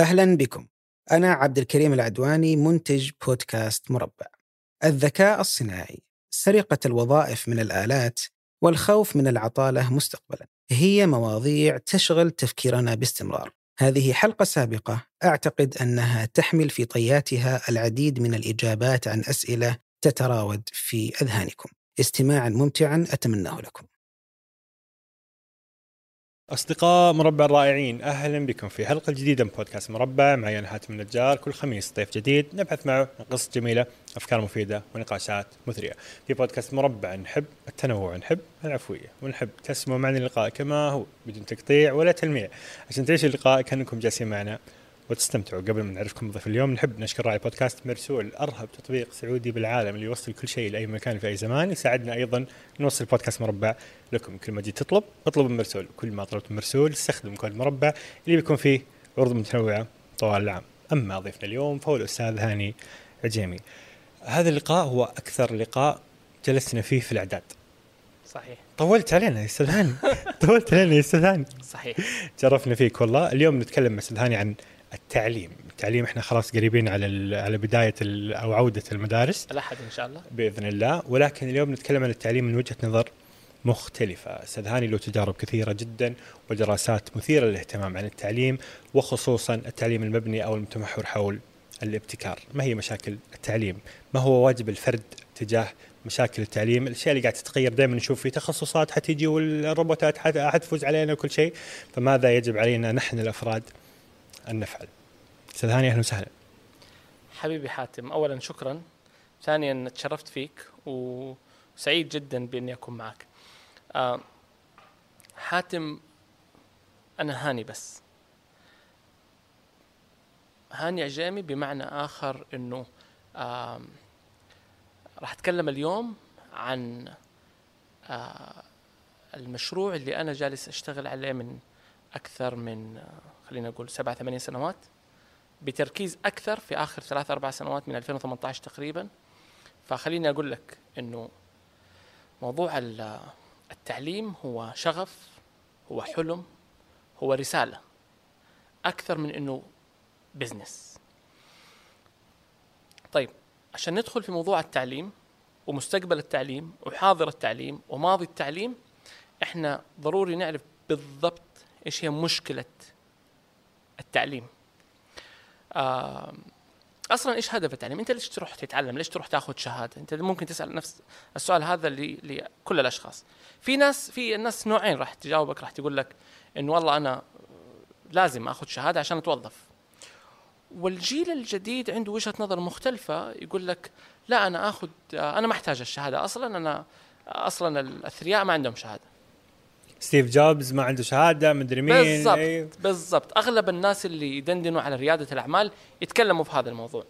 أهلا بكم. أنا عبد الكريم العدواني منتج بودكاست مربع. الذكاء الصناعي سرقة الوظائف من الآلات والخوف من العطالة مستقبلا هي مواضيع تشغل تفكيرنا باستمرار. هذه حلقة سابقة أعتقد أنها تحمل في طياتها العديد من الإجابات عن أسئلة تتراود في أذهانكم. استماعا ممتعا أتمناه لكم. أصدقاء مربع الرائعين أهلا بكم في حلقة جديدة من بودكاست مربع. معي أنا حاتم النجار كل خميس ضيف جديد نبحث معه عن قصص جميلة أفكار مفيدة ونقاشات مثرية. في بودكاست مربع نحب التنوع نحب العفوية ونحب. تسمعوا معنا اللقاء كما هو بدون تقطيع ولا تلميع. عشان تعيشوا اللقاء كأنكم جالسين معنا. وتستمتعوا. قبل ما نعرفكم ضيف اليوم نحب نشكر راعي بودكاست مرسول ارهب تطبيق سعودي بالعالم اللي يوصل كل شيء لأي مكان في أي زمان يساعدنا أيضا نوصل بودكاست مربع لكم. كل ما جيت تطلب اطلب من مرسول. كل ما طلبت من مرسول استخدم كود مربع اللي بيكون فيه عروض متنوعه طوال العام. أما ضيفنا اليوم فهو الاستاذ هاني عجيمي. هذا اللقاء هو أكثر لقاء جلسنا فيه في الأعداد. صحيح. طولت علينا يا أستاذ هاني. طولت علينا يا أستاذ هاني. صحيح. شرفنا فيك والله. اليوم نتكلم مع أستاذ هاني عن التعليم. التعليم إحنا خلاص قريبين على على بداية أو عودة المدارس. الاحد إن شاء الله. بإذن الله. ولكن اليوم نتكلم عن التعليم من وجهة نظر مختلفة. أستاذ هاني له تجارب كثيرة جدا ودراسات مثيرة للاهتمام عن التعليم وخصوصا التعليم المبني أو المتمحور حول الابتكار. ما هي مشاكل التعليم؟ ما هو واجب الفرد تجاه مشاكل التعليم؟ الأشياء اللي قاعدة تتغير دائما نشوف في تخصصات حتيجي والروبوتات حتفوز علينا وكل شيء. فماذا يجب علينا نحن الأفراد أن نفعل. أستاذ هاني أهلا وسهلا. حبيبي حاتم اولا شكرا. ثانيا تشرفت فيك وسعيد جدا باني اكون معك. آه حاتم أنا هاني بس. هاني عجامي بمعنى آخر إنه آه راح أتكلم اليوم عن آه المشروع اللي أنا جالس أشتغل عليه من أكثر من آه خلينا نقول سبع ثمانية سنوات بتركيز أكثر في آخر ثلاث أربع سنوات من 2018 تقريبا. فخليني أقول لك إنه موضوع التعليم هو شغف هو حلم هو رسالة أكثر من إنه بزنس طيب عشان ندخل في موضوع التعليم ومستقبل التعليم وحاضر التعليم وماضي التعليم إحنا ضروري نعرف بالضبط إيش هي مشكلة التعليم آه أصلا إيش هدف التعليم؟ أنت ليش تروح تتعلم؟ ليش تروح تاخذ شهادة؟ أنت ممكن تسأل نفس السؤال هذا لكل الأشخاص. في ناس في الناس نوعين راح تجاوبك راح تقول لك إنه والله أنا لازم آخذ شهادة عشان أتوظف. والجيل الجديد عنده وجهة نظر مختلفة يقول لك لا أنا آخذ أنا ما أحتاج الشهادة أصلا أنا أصلا الأثرياء ما عندهم شهادة. ستيف جوبز ما عنده شهادة مدري مين بالضبط أيوه. بالضبط. أغلب الناس اللي يدندنوا على ريادة الأعمال يتكلموا في هذا الموضوع.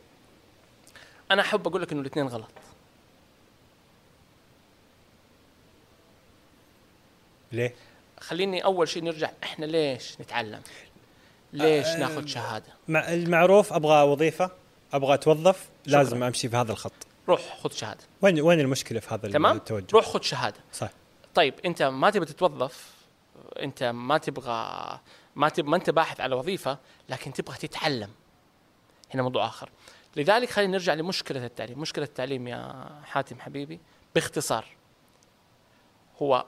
أنا أحب أقول لك إنه الاثنين غلط. ليه؟ خليني أول شيء نرجع إحنا ليش نتعلم؟ ليش أه ناخذ شهادة؟ المعروف أبغى وظيفة أبغى أتوظف لازم أمشي في هذا الخط. روح خذ شهادة. وين وين المشكلة في هذا تمام؟ التوجه؟ روح خذ شهادة. صح. طيب انت ما تبغى تتوظف انت ما تبغى ما تبغى ما انت باحث على وظيفة لكن تبغى تتعلم. هنا موضوع آخر. لذلك خلينا نرجع لمشكلة التعليم. مشكلة التعليم يا حاتم حبيبي باختصار. هو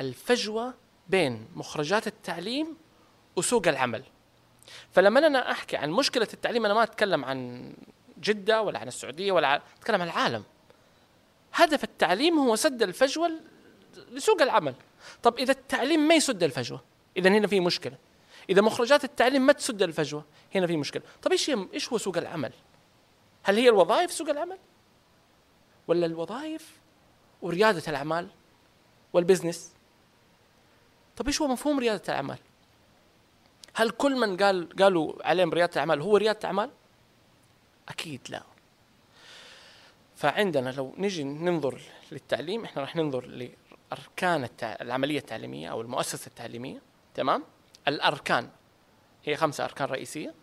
الفجوة بين مخرجات التعليم وسوق العمل. فلما أنا أحكي عن مشكلة التعليم أنا ما أتكلم عن جدة ولا عن السعودية ولا أتكلم عن العالم. هدف التعليم هو سد الفجوة لسوق العمل؟ طب إذا التعليم ما يسد الفجوة إذا هنا في مشكلة. إذا مخرجات التعليم ما تسد الفجوة هنا في مشكلة. طب إيش إيش هو سوق العمل؟ هل هي الوظائف سوق العمل؟ ولا الوظائف وريادة الأعمال والبزنس؟ طب إيش هو مفهوم ريادة الأعمال؟ هل كل من قال قالوا عليهم ريادة الأعمال هو ريادة اعمال أكيد لا. فعندنا لو نجي ننظر للتعليم إحنا راح ننظر اركان العملية التعليمية أو المؤسسة التعليمية تمام؟ الأركان هي خمسة أركان رئيسية.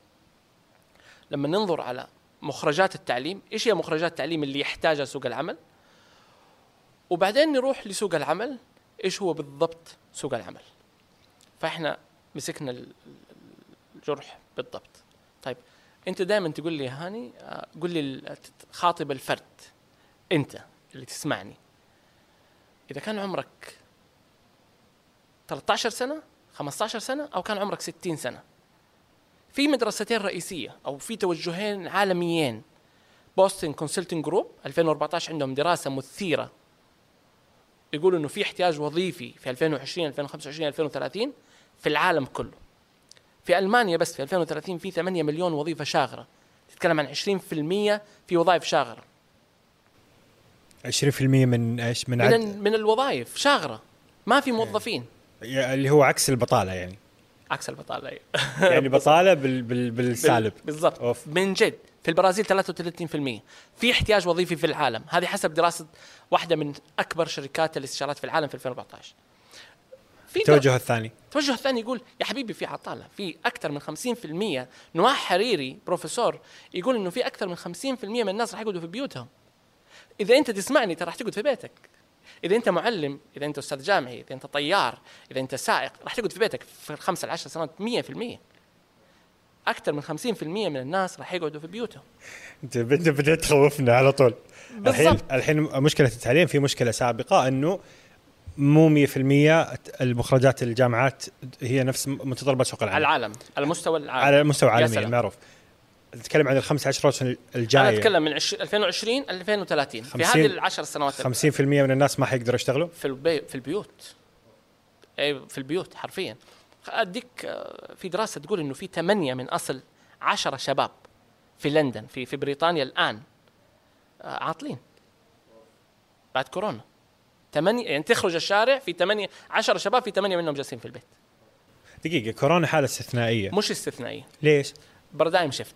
لما ننظر على مخرجات التعليم إيش هي مخرجات التعليم اللي يحتاجها سوق العمل؟ وبعدين نروح لسوق العمل إيش هو بالضبط سوق العمل؟ فإحنا مسكنا الجرح بالضبط. طيب أنت دائما تقول لي هاني آه، قول لي خاطب الفرد أنت اللي تسمعني. إذا كان عمرك 13 سنة 15 سنة أو كان عمرك 60 سنة. في مدرستين رئيسية أو في توجهين عالميين. بوستن كونسلتنج جروب 2014 عندهم دراسة مثيرة. يقولوا إنه في احتياج وظيفي في 2020 2025 2030 في العالم كله. في ألمانيا بس في 2030 في 8 مليون وظيفة شاغرة. تتكلم عن 20% في وظائف شاغرة. 20% من إيش من من عد من الوظائف شاغرة ما في موظفين. اللي هو عكس البطالة يعني. عكس البطالة يعني بطالة بال بال بالسالب. بال- بالضبط. أوف. من جد في البرازيل 33% في احتياج وظيفي في العالم. هذه حسب دراسة واحدة من أكبر شركات الاستشارات في العالم في 2014 في التوجه الثاني. التوجه الثاني يقول يا حبيبي في عطالة. في أكثر من 50% نواح حريري بروفيسور يقول إنه في أكثر من 50% من الناس راح يقعدوا في بيوتهم. إذا أنت تسمعني ترى راح تقعد في بيتك. إذا أنت معلم إذا أنت أستاذ جامعي إذا أنت طيار إذا أنت سائق راح تقعد في بيتك في الخمسة العشر سنوات 100% أكثر من 50% من الناس راح يقعدوا في بيوتهم. انت بديت تخوفنا على طول. الحين. الحين مشكلة التعليم في مشكلة سابقة إنه مو 100% المخرجات الجامعات هي نفس متطلبات سوق على العمل العالم على المستوى العالمي على المستوى العالمي. المعروف تتكلم عن ال 15 سنه أنا الجاية. أتكلم من عش- 2020 2030 في 50 هذه العشر سنوات 50% من الناس ما حيقدروا يشتغلوا؟ في البي في البيوت. أي في البيوت حرفيا. أديك آه، في دراسة تقول إنه في ثمانية من أصل عشرة شباب في لندن في في بريطانيا الآن آه، عاطلين. بعد كورونا. ثمانية يعني تخرج الشارع في ثمانية عشرة شباب في ثمانية منهم جالسين في البيت. دقيقة كورونا حالة استثنائية. مش استثنائية. ليش؟ paradigm shift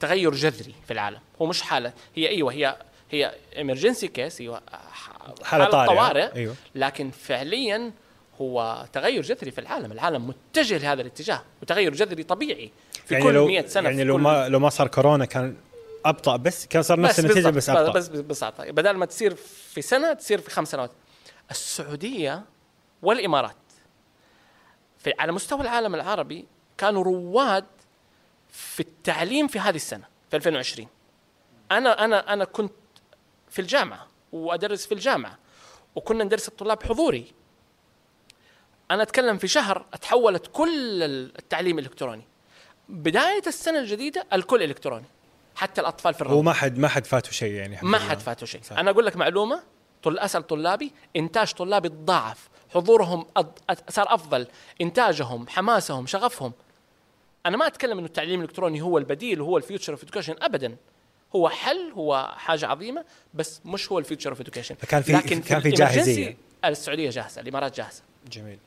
تغير جذري في العالم. هو مش حالة. هي أيوه هي هي emergency كيس أيوه ح- حالة طارئة. طوارئ أيوه. لكن فعليا هو تغير جذري في العالم. العالم متجه لهذا الاتجاه وتغير جذري طبيعي في يعني كل لو 100 سنة يعني لو ما لو ما صار كورونا كان أبطأ بس كان صار نفس النتيجة بس أبطأ. بس بس ببساطة. بدل ما تصير في سنة تصير في خمس سنوات. السعودية والإمارات في على مستوى العالم العربي كانوا رواد في التعليم في هذه السنة في 2020 أنا أنا أنا كنت في الجامعة وأدرس في الجامعة وكنا ندرس الطلاب حضوري أنا أتكلم في شهر أتحولت كل التعليم إلكتروني بداية السنة الجديدة الكل إلكتروني حتى الأطفال في الروضه وما حد ما حد فاته شيء يعني ما. حد فاته شيء صح. أنا أقول لك معلومة طل أسأل طلابي إنتاج طلابي تضاعف حضورهم. أت- صار أفضل إنتاجهم حماسهم شغفهم أنا ما أتكلم إنه التعليم الإلكتروني هو البديل وهو ال future of education ابدا. هو حل هو حاجة عظيمة بس مش هو ال future of education فكان في- كان في جاهزية. السعودية جاهزة الإمارات جاهزة. جميل.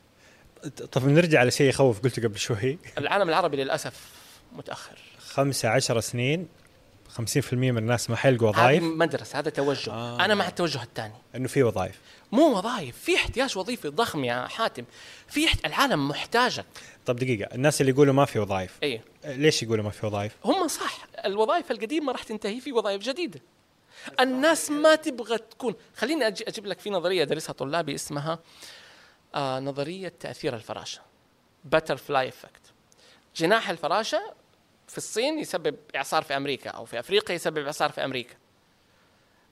طب نرجع على شيء يخوف قلته قبل شوي. العالم العربي للأسف متأخر. خمسة عشر سنين. 50% من الناس ما حيلقوا هذه وظائف. مدرسة هذا توجه. آه. أنا مع التوجه الثاني. إنه في وظائف. مو وظائف في احتياج وظيفي ضخم يا حاتم. في احت... العالم محتاجك. طب دقيقة الناس اللي يقولوا ما في وظائف اي ليش يقولوا ما في وظائف؟ هم صح الوظائف القديمة راح تنتهي في وظائف جديدة. الناس ما تبغى تكون. خليني أجي أجيب لك في نظرية درسها طلابي اسمها آه نظرية تأثير الفراشة. butterfly effect جناح الفراشة في الصين يسبب إعصار في أمريكا أو في أفريقيا يسبب إعصار في أمريكا.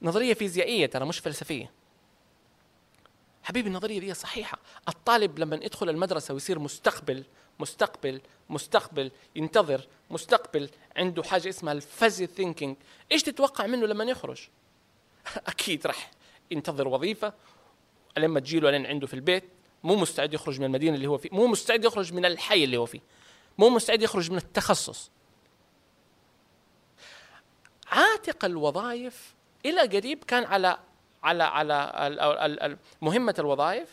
نظرية فيزيائية ترى مش فلسفية. حبيبي النظرية دي صحيحة. الطالب لما يدخل المدرسة ويصير مستقبل مستقبل مستقبل ينتظر مستقبل عنده حاجة اسمها الفازي ثينكينج إيش تتوقع منه لما يخرج؟ أكيد راح ينتظر وظيفة لما تجيله لين عنده في البيت مو مستعد يخرج من المدينة اللي هو فيه مو مستعد يخرج من الحي اللي هو فيه مو مستعد يخرج من التخصص. عاتق الوظائف إلى قريب كان على على على مهمة الوظائف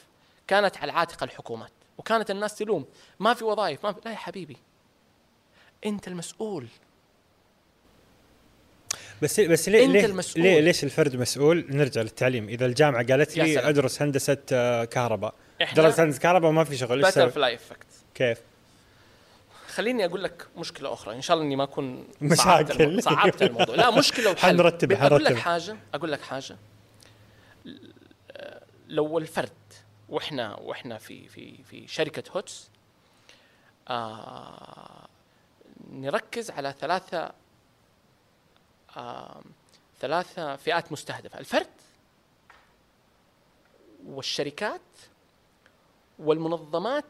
كانت على عاتق الحكومات وكانت الناس تلوم ما في وظائف ما في لا يا حبيبي أنت المسؤول بس بس ليه ليه, المسؤول. ليه ليش الفرد مسؤول؟ نرجع للتعليم، إذا الجامعة قالت لي. أدرس هندسة آه، كهرباء، إحنا درس هندسة كهرباء وما في شغل، باتر أسوي؟ فلاي افكت كيف؟ خليني أقول لك مشكلة أخرى. إن شاء الله إني ما أكون مشاكل. صعبت الموضوع, صعبت الموضوع. لا مشكلة وحل. حنرتب- أقول لك. حاجة أقول لك حاجة. لو الفرد وإحنا وإحنا في في في شركة هوتس آه نركز على ثلاثة آم، ثلاثة فئات مستهدفة. الفرد والشركات والمنظمات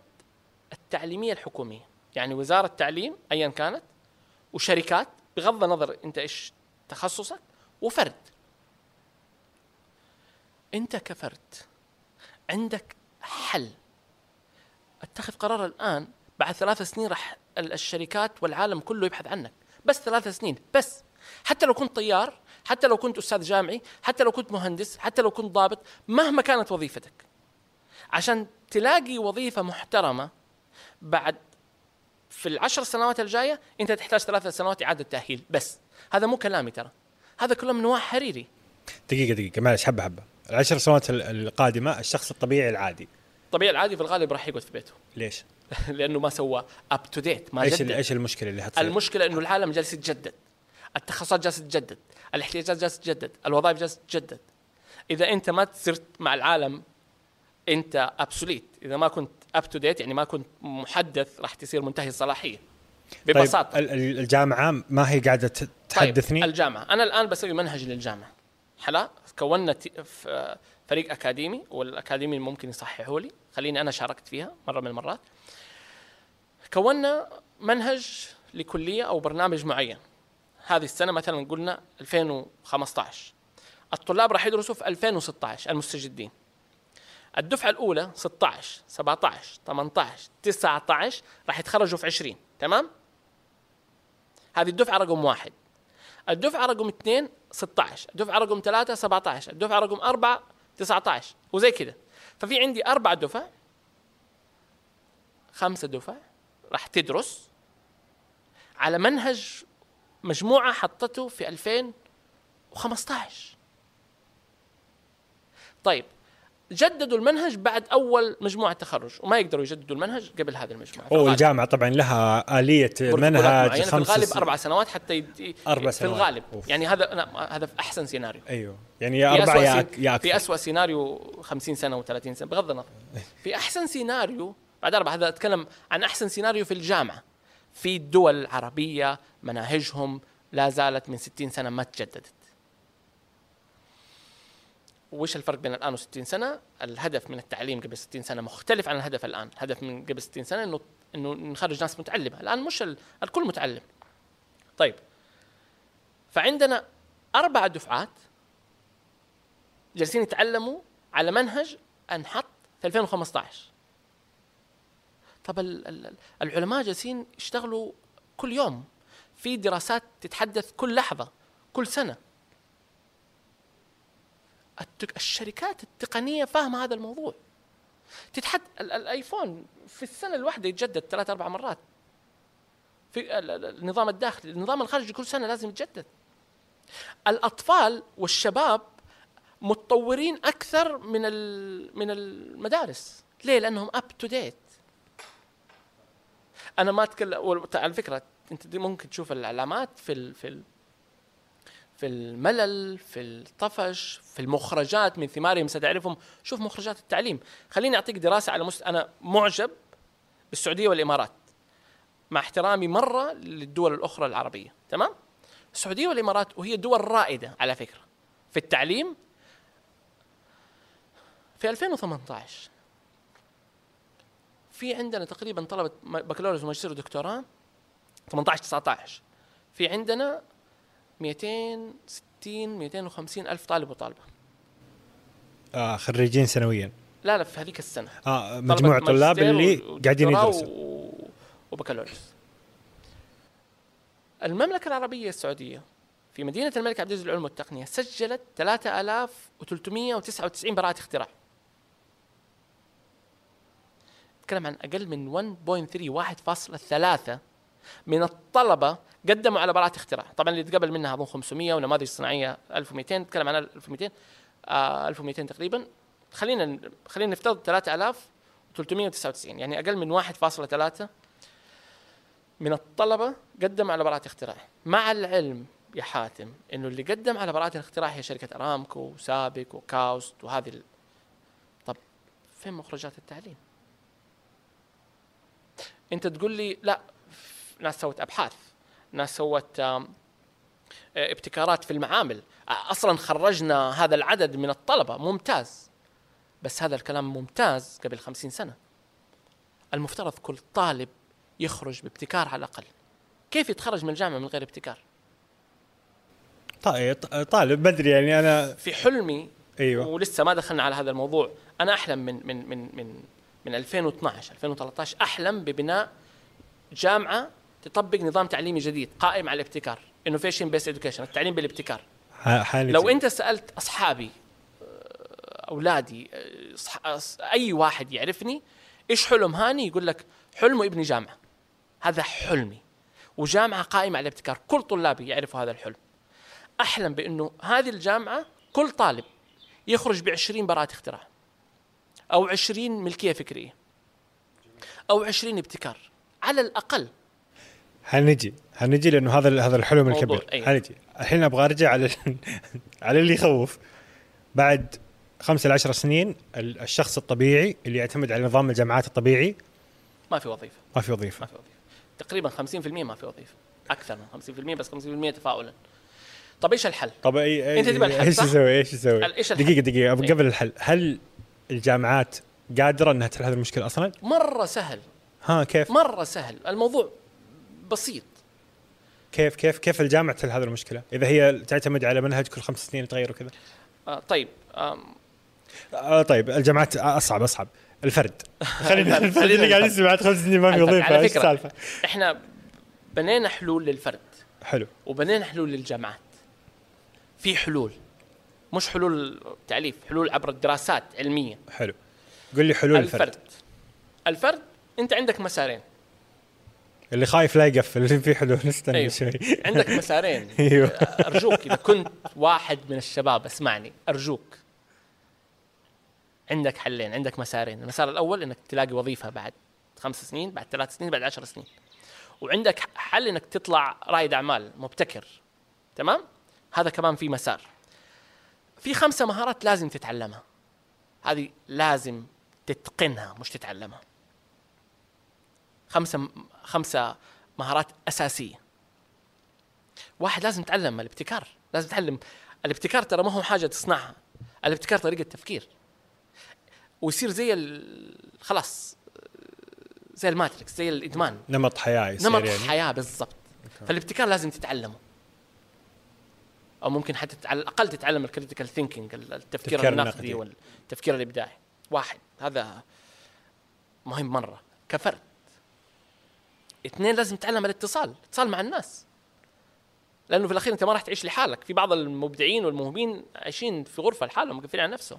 التعليمية الحكومية. يعني وزارة التعليم أيا كانت وشركات بغض النظر أنت إيش تخصصك وفرد. أنت كفرد عندك حل. أتخذ قرار الآن بعد ثلاث سنين راح ال- الشركات والعالم كله يبحث عنك. بس ثلاث سنين بس. حتى لو كنت طيار حتى لو كنت أستاذ جامعي حتى لو كنت مهندس حتى لو كنت ضابط مهما كانت وظيفتك. عشان تلاقي وظيفة محترمة بعد في العشر سنوات الجاية أنت تحتاج ثلاث سنوات إعادة تأهيل. بس هذا مو كلامي ترى. هذا كله من نواح حريري. دقيقة دقيقة. معلش حبة حبة. العشر سنوات ال- القادمة الشخص الطبيعي العادي. الطبيعي العادي في الغالب راح يقعد في بيته. ليش؟ لأنه ما سوى up to date ما إيش جدد. إيش المشكلة اللي حتصير؟ المشكلة إنه العالم جالس يتجدد. التخصصات جالسه تتجدد. الاحتياجات جالسه تتجدد. الوظائف جالسه تتجدد. إذا أنت ما صرت مع العالم انت obsolete اذا ما كنت up to date يعني ما كنت محدث راح تصير منتهي الصلاحية. ببساطة. طيب ال- ال- الجامعة ما هي قاعدة ت- تحدثني؟ طيب الجامعة. أنا الآن بسوي منهج للجامعة. حلا؟ كونا فريق أكاديمي والأكاديمي ممكن يصححوا لي. خليني أنا شاركت فيها مرة من المرات. كونا منهج لكلية أو برنامج معين. هذه السنة مثلا قلنا 2015 الطلاب راح يدرسوا في 2016 المستجدين. الدفعة الأولى 16 17 18 19 راح يتخرجوا في 20 تمام؟ هذه الدفعة رقم واحد. الدفعة رقم اثنين 16 الدفعة رقم ثلاثة 17 الدفعة رقم أربعة 19 وزي كذا ففي عندي أربع دفع خمسة دفع راح تدرس على منهج مجموعة حطته في 2015 طيب جددوا المنهج بعد أول مجموعة تخرج وما يقدروا يجددوا المنهج قبل هذه المجموعة. في هو الغالب. الجامعة طبعا لها آلية منهج معينة في خمس الغالب س- أربع سنوات حتى يد... أربع في سنوات. الغالب أوف. يعني هذا أنا هذا في أحسن سيناريو. أيوه. يعني يا في أسوأ يا يا في أكثر أسوأ سيناريو 50 سنة و30 سنة بغض النظر. في أحسن سيناريو بعد أربعة هذا أتكلم عن أحسن سيناريو في الجامعة. في الدول العربية مناهجهم لا زالت من 60 سنة ما تجددت. وش الفرق بين الآن و60 سنة؟ الهدف من التعليم قبل 60 سنة مختلف عن الهدف الآن، الهدف من قبل 60 سنة إنه إنه نخرج ناس متعلمة، الآن مش ال... الكل متعلم. طيب فعندنا أربع دفعات جالسين يتعلموا على منهج أنحط في 2015 طب ال- ال- ال- العلماء جالسين يشتغلوا كل يوم في دراسات تتحدث كل لحظة كل سنة. الشركات التقنية فاهمة هذا الموضوع. تتحد ال- الآيفون في السنة الواحدة يتجدد ثلاث أربع مرات. في ال- ال- النظام الداخلي النظام الخارجي كل سنة لازم يتجدد. الأطفال والشباب متطورين أكثر من من المدارس. ليه؟ لأنهم up to date أنا ما اتكلم على فكرة أنت دي ممكن تشوف العلامات في ال في ال في الملل في الطفش في المخرجات من ثمارهم ستعرفهم. شوف مخرجات التعليم. خليني أعطيك دراسة على مست... أنا معجب بالسعودية والإمارات مع احترامي مرة للدول الأخرى العربية. تمام؟ السعودية والإمارات وهي دول رائدة على فكرة في التعليم. في 2018 في عندنا تقريبا طلبة م- بكالوريوس وماجستير ودكتوراه 18 19 في عندنا 260 250 ألف طالب وطالبة. آه خريجين سنويا. لا لا في هذيك السنة. آه مجموع ماجستير اللي قاعدين يدرسوا. و- وبكالوريوس. المملكة العربية السعودية في مدينة الملك عبد العزيز للعلوم والتقنية سجلت 3399 براءة اختراع. نتكلم عن أقل من 1.3 1.3 من الطلبة قدموا على براءة اختراع. طبعا اللي تقبل منها أظن 500 ونماذج صناعية 1200 نتكلم عن 1200 آه 1200 تقريبا. خلينا خلينا نفترض 3399 يعني أقل من 1.3 من الطلبة قدم على براءة اختراع. مع العلم يا حاتم إنه اللي قدم على براءة الاختراع هي شركة أرامكو وسابك وكاوست وهذه ال... طب فين مخرجات التعليم؟ أنت تقول لي لا ناس سوت أبحاث ناس سوت آه، ابتكارات في المعامل. أصلا خرجنا هذا العدد من الطلبة ممتاز. بس هذا الكلام ممتاز قبل خمسين سنة. المفترض كل طالب يخرج بابتكار على الأقل. كيف يتخرج من الجامعة من غير ابتكار؟ طيب طالب بدري يعني أنا في حلمي أيوه. ولسه ما دخلنا على هذا الموضوع أنا أحلم من من من من من 2012 2013 أحلم ببناء جامعة تطبق نظام تعليمي جديد قائم على الابتكار. innovation based education التعليم بالابتكار. ح- حالي لو أنت سألت أصحابي آه، أولادي آه، أي واحد يعرفني إيش حلم هاني؟ يقول لك حلمه يبني جامعة. هذا حلمي. وجامعة قائمة على الابتكار. كل طلابي يعرفوا هذا الحلم. أحلم بأنه هذه الجامعة كل طالب يخرج ب 20 براءة اختراع. أو 20 ملكية فكرية. أو 20 ابتكار. على الأقل. حنجي حنجي لأنه هذا هذا الحلم الكبير أيوة. حنجي الحين أبغى أرجع على على اللي يخوف بعد خمسة لعشر سنين ال- الشخص الطبيعي اللي يعتمد على نظام الجامعات الطبيعي ما في وظيفة ما في وظيفة ما في وظيفة تقريبا 50% ما في وظيفة أكثر من 50% بس 50% تفاؤلا طب إيش الحل؟ طب اي أي أنت تبغى الحل، إيش؟ يسوي إيش يسوي؟ إيش الحل؟ دقيقة أبغى إيه. قبل الحل هل الجامعات قادرة إنها تحل هذه المشكلة أصلا؟ مرة سهل ها كيف؟ مرة سهل الموضوع بسيط. كيف كيف كيف الجامعة تحل هذه المشكلة؟ إذا هي تعتمد على منهج كل خمس سنين يتغير وكذا. آه طيب آم، آه طيب الجامعات اصعب أصعب. الفرد. خلينا الفرد. اللي قاعد يسمع بعد خمس سنين ما في على إيش فكرة. السالفة؟ إحنا بنينا حلول للفرد. حلو. وبنينا حلول للجامعات. في حلول. مش حلول تاليف حلول عبر الدراسات علمية. حلو. قل لي حلول الفرد, الفرد. الفرد أنت عندك مسارين. اللي خايف لا يقفل اللي في حلول. نستنى أيوه. شوي. عندك مسارين. أيوه. أرجوك إذا كنت واحد من الشباب اسمعني أرجوك. عندك حلين عندك مسارين. المسار الأول إنك تلاقي وظيفة بعد خمس سنين بعد ثلاث سنين بعد عشر سنين. وعندك حل إنك تطلع رائد أعمال مبتكر. تمام؟ هذا كمان في مسار. في خمسة مهارات لازم تتعلمها. هذه لازم تتقنها مش تتعلمها. خمسة خمسة مهارات أساسية. واحد لازم يتعلم الابتكار لازم تتعلم الابتكار ترى ما هو حاجة تصنعها الابتكار طريقة تفكير. ويصير زي ال- خلاص زي الماتريكس زي الإدمان. نمط حياة يصير نمط يعني. حياة بالضبط. فالابتكار لازم تتعلمه. أو ممكن حتى على الاقل تتعلم ال critical thinking التفكير التفكير النقدي النقدي. والتفكير الإبداعي. واحد هذا مهم مرة. كفرد. اثنين لازم تتعلم الاتصال الاتصال مع الناس. لأنه في الأخير أنت ما راح تعيش لحالك. في بعض المبدعين والموهوبين عايشين في غرفة لحالهم مقفلين على نفسهم.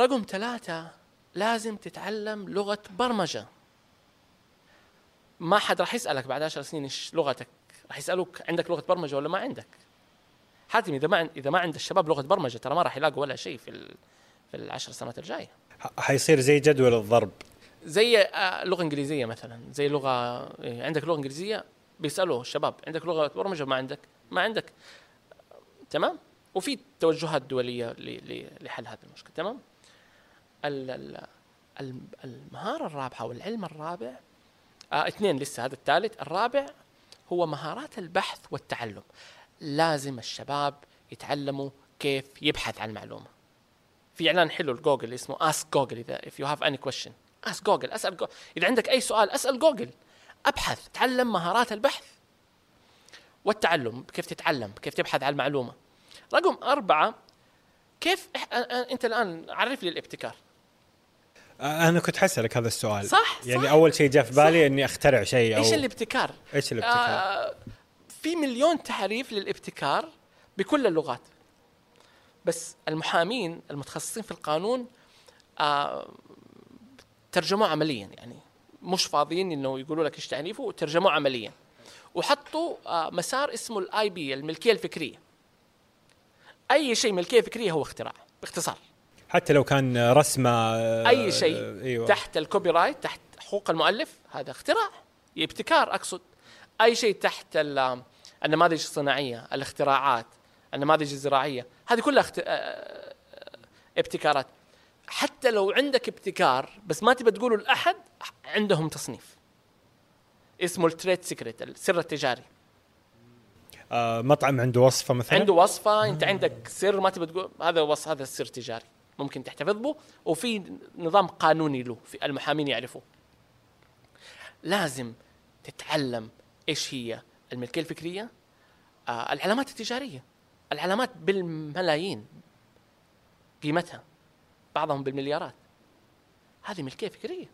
رقم ثلاثة لازم تتعلم لغة برمجة. ما حد راح يسألك بعد عشر سنين إيش لغتك. راح يسألوك عندك لغة برمجة ولا ما عندك. حاتم إذا ما إذا ما عند الشباب لغة برمجة ترى ما راح يلاقوا ولا شيء في في العشر سنوات الجاية. حيصير زي جدول الضرب. زي آه، لغة إنجليزية مثلا. زي لغة إيه، عندك لغة إنجليزية بيسألوا الشباب عندك لغة برمجة ما عندك؟ ما عندك. تمام؟ وفي توجهات ل- لحل هذه المشكلة. تمام؟ ال- ال- الم- المهارة الرابعة والعلم الرابع آه اثنين لسه هذا الثالث. الرابع هو مهارات البحث والتعلم. لازم الشباب يتعلموا كيف يبحث عن معلومة. في إعلان حلو لجوجل اسمه ask Google إذا if you have any question. ask Google أسأل جوجل. إذا عندك أي سؤال أسأل جوجل أبحث تعلم مهارات البحث والتعلم كيف تتعلم كيف تبحث عن المعلومة رقم أربعة كيف إح... أ- أ- أنت الآن عرف لي الابتكار أنا كنت حسألك هذا السؤال صح، يعني صح. أول شيء جاء في بالي صح. إني أخترع شيء أو إيش الابتكار إيش الابتكار؟ آه في مليون تعريف للابتكار بكل اللغات بس المحامين المتخصصين في القانون آه ترجموه عمليا يعني مش فاضيين إنه يقولوا لك إيش تعريفه ترجموه عمليا. وحطوا آه مسار اسمه ال IP الملكية الفكرية. أي شيء ملكية فكرية هو اختراع باختصار. حتى لو كان رسمة آه، أي شيء إيوه. تحت ال copyright تحت حقوق المؤلف هذا اختراع ابتكار أقصد. أي شيء تحت ال- النماذج الصناعية الاختراعات النماذج الزراعية هذه كلها اخت... آه، ابتكارات. حتى لو عندك ابتكار بس ما تبى تقوله لأحد عندهم تصنيف. اسمه ال trade secret السر التجاري. آه مطعم عنده وصفة مثلا؟ عنده وصفة أنت عندك سر ما تبي تقول هذا وصف هذا السر تجاري ممكن تحتفظ به وفي نظام قانوني له في المحامين يعرفوه. لازم تتعلم إيش هي الملكية الفكرية آه العلامات التجارية. العلامات بالملايين قيمتها. بعضهم بالمليارات. هذه ملكيه فكريه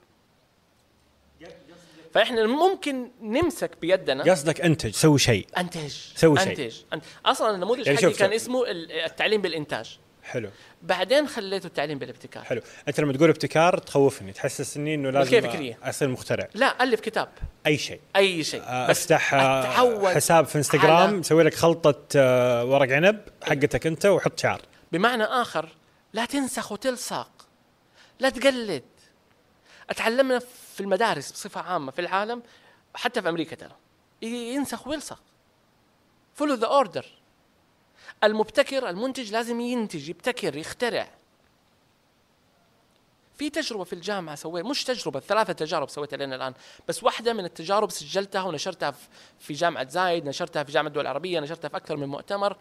فإحنا ممكن نمسك بيدنا. قصدك أنتج سوي شيء. أنتج. سوي شيء. أنتج. أصلا النموذج يعني حقي كان. اسمه ال- التعليم بالإنتاج. حلو. بعدين خليته التعليم بالابتكار. حلو. أنت لما تقول ابتكار تخوفني تحسسني إنه لازم ملكية فكرية. أصير مخترع. لا ألف كتاب. أي شيء. أي شيء. آه، بس أفتح آه، حساب في إنستغرام على- سوي لك خلطة آه، ورق عنب حقتك أنت وحط شعر بمعنى آخر لا تنسخ وتلصق لا تقلد. أتعلمنا في المدارس بصفة عامة في العالم حتى في أمريكا ترى. ينسخ ويلصق follow the order المبتكر المنتج لازم ينتج يبتكر يخترع. في تجربة في الجامعة سويت مش تجربة ثلاثة تجارب سويتها لنا الآن. بس واحدة من التجارب سجلتها ونشرتها في- جامعة زايد نشرتها في جامعة الدول العربية نشرتها في أكثر من مؤتمر.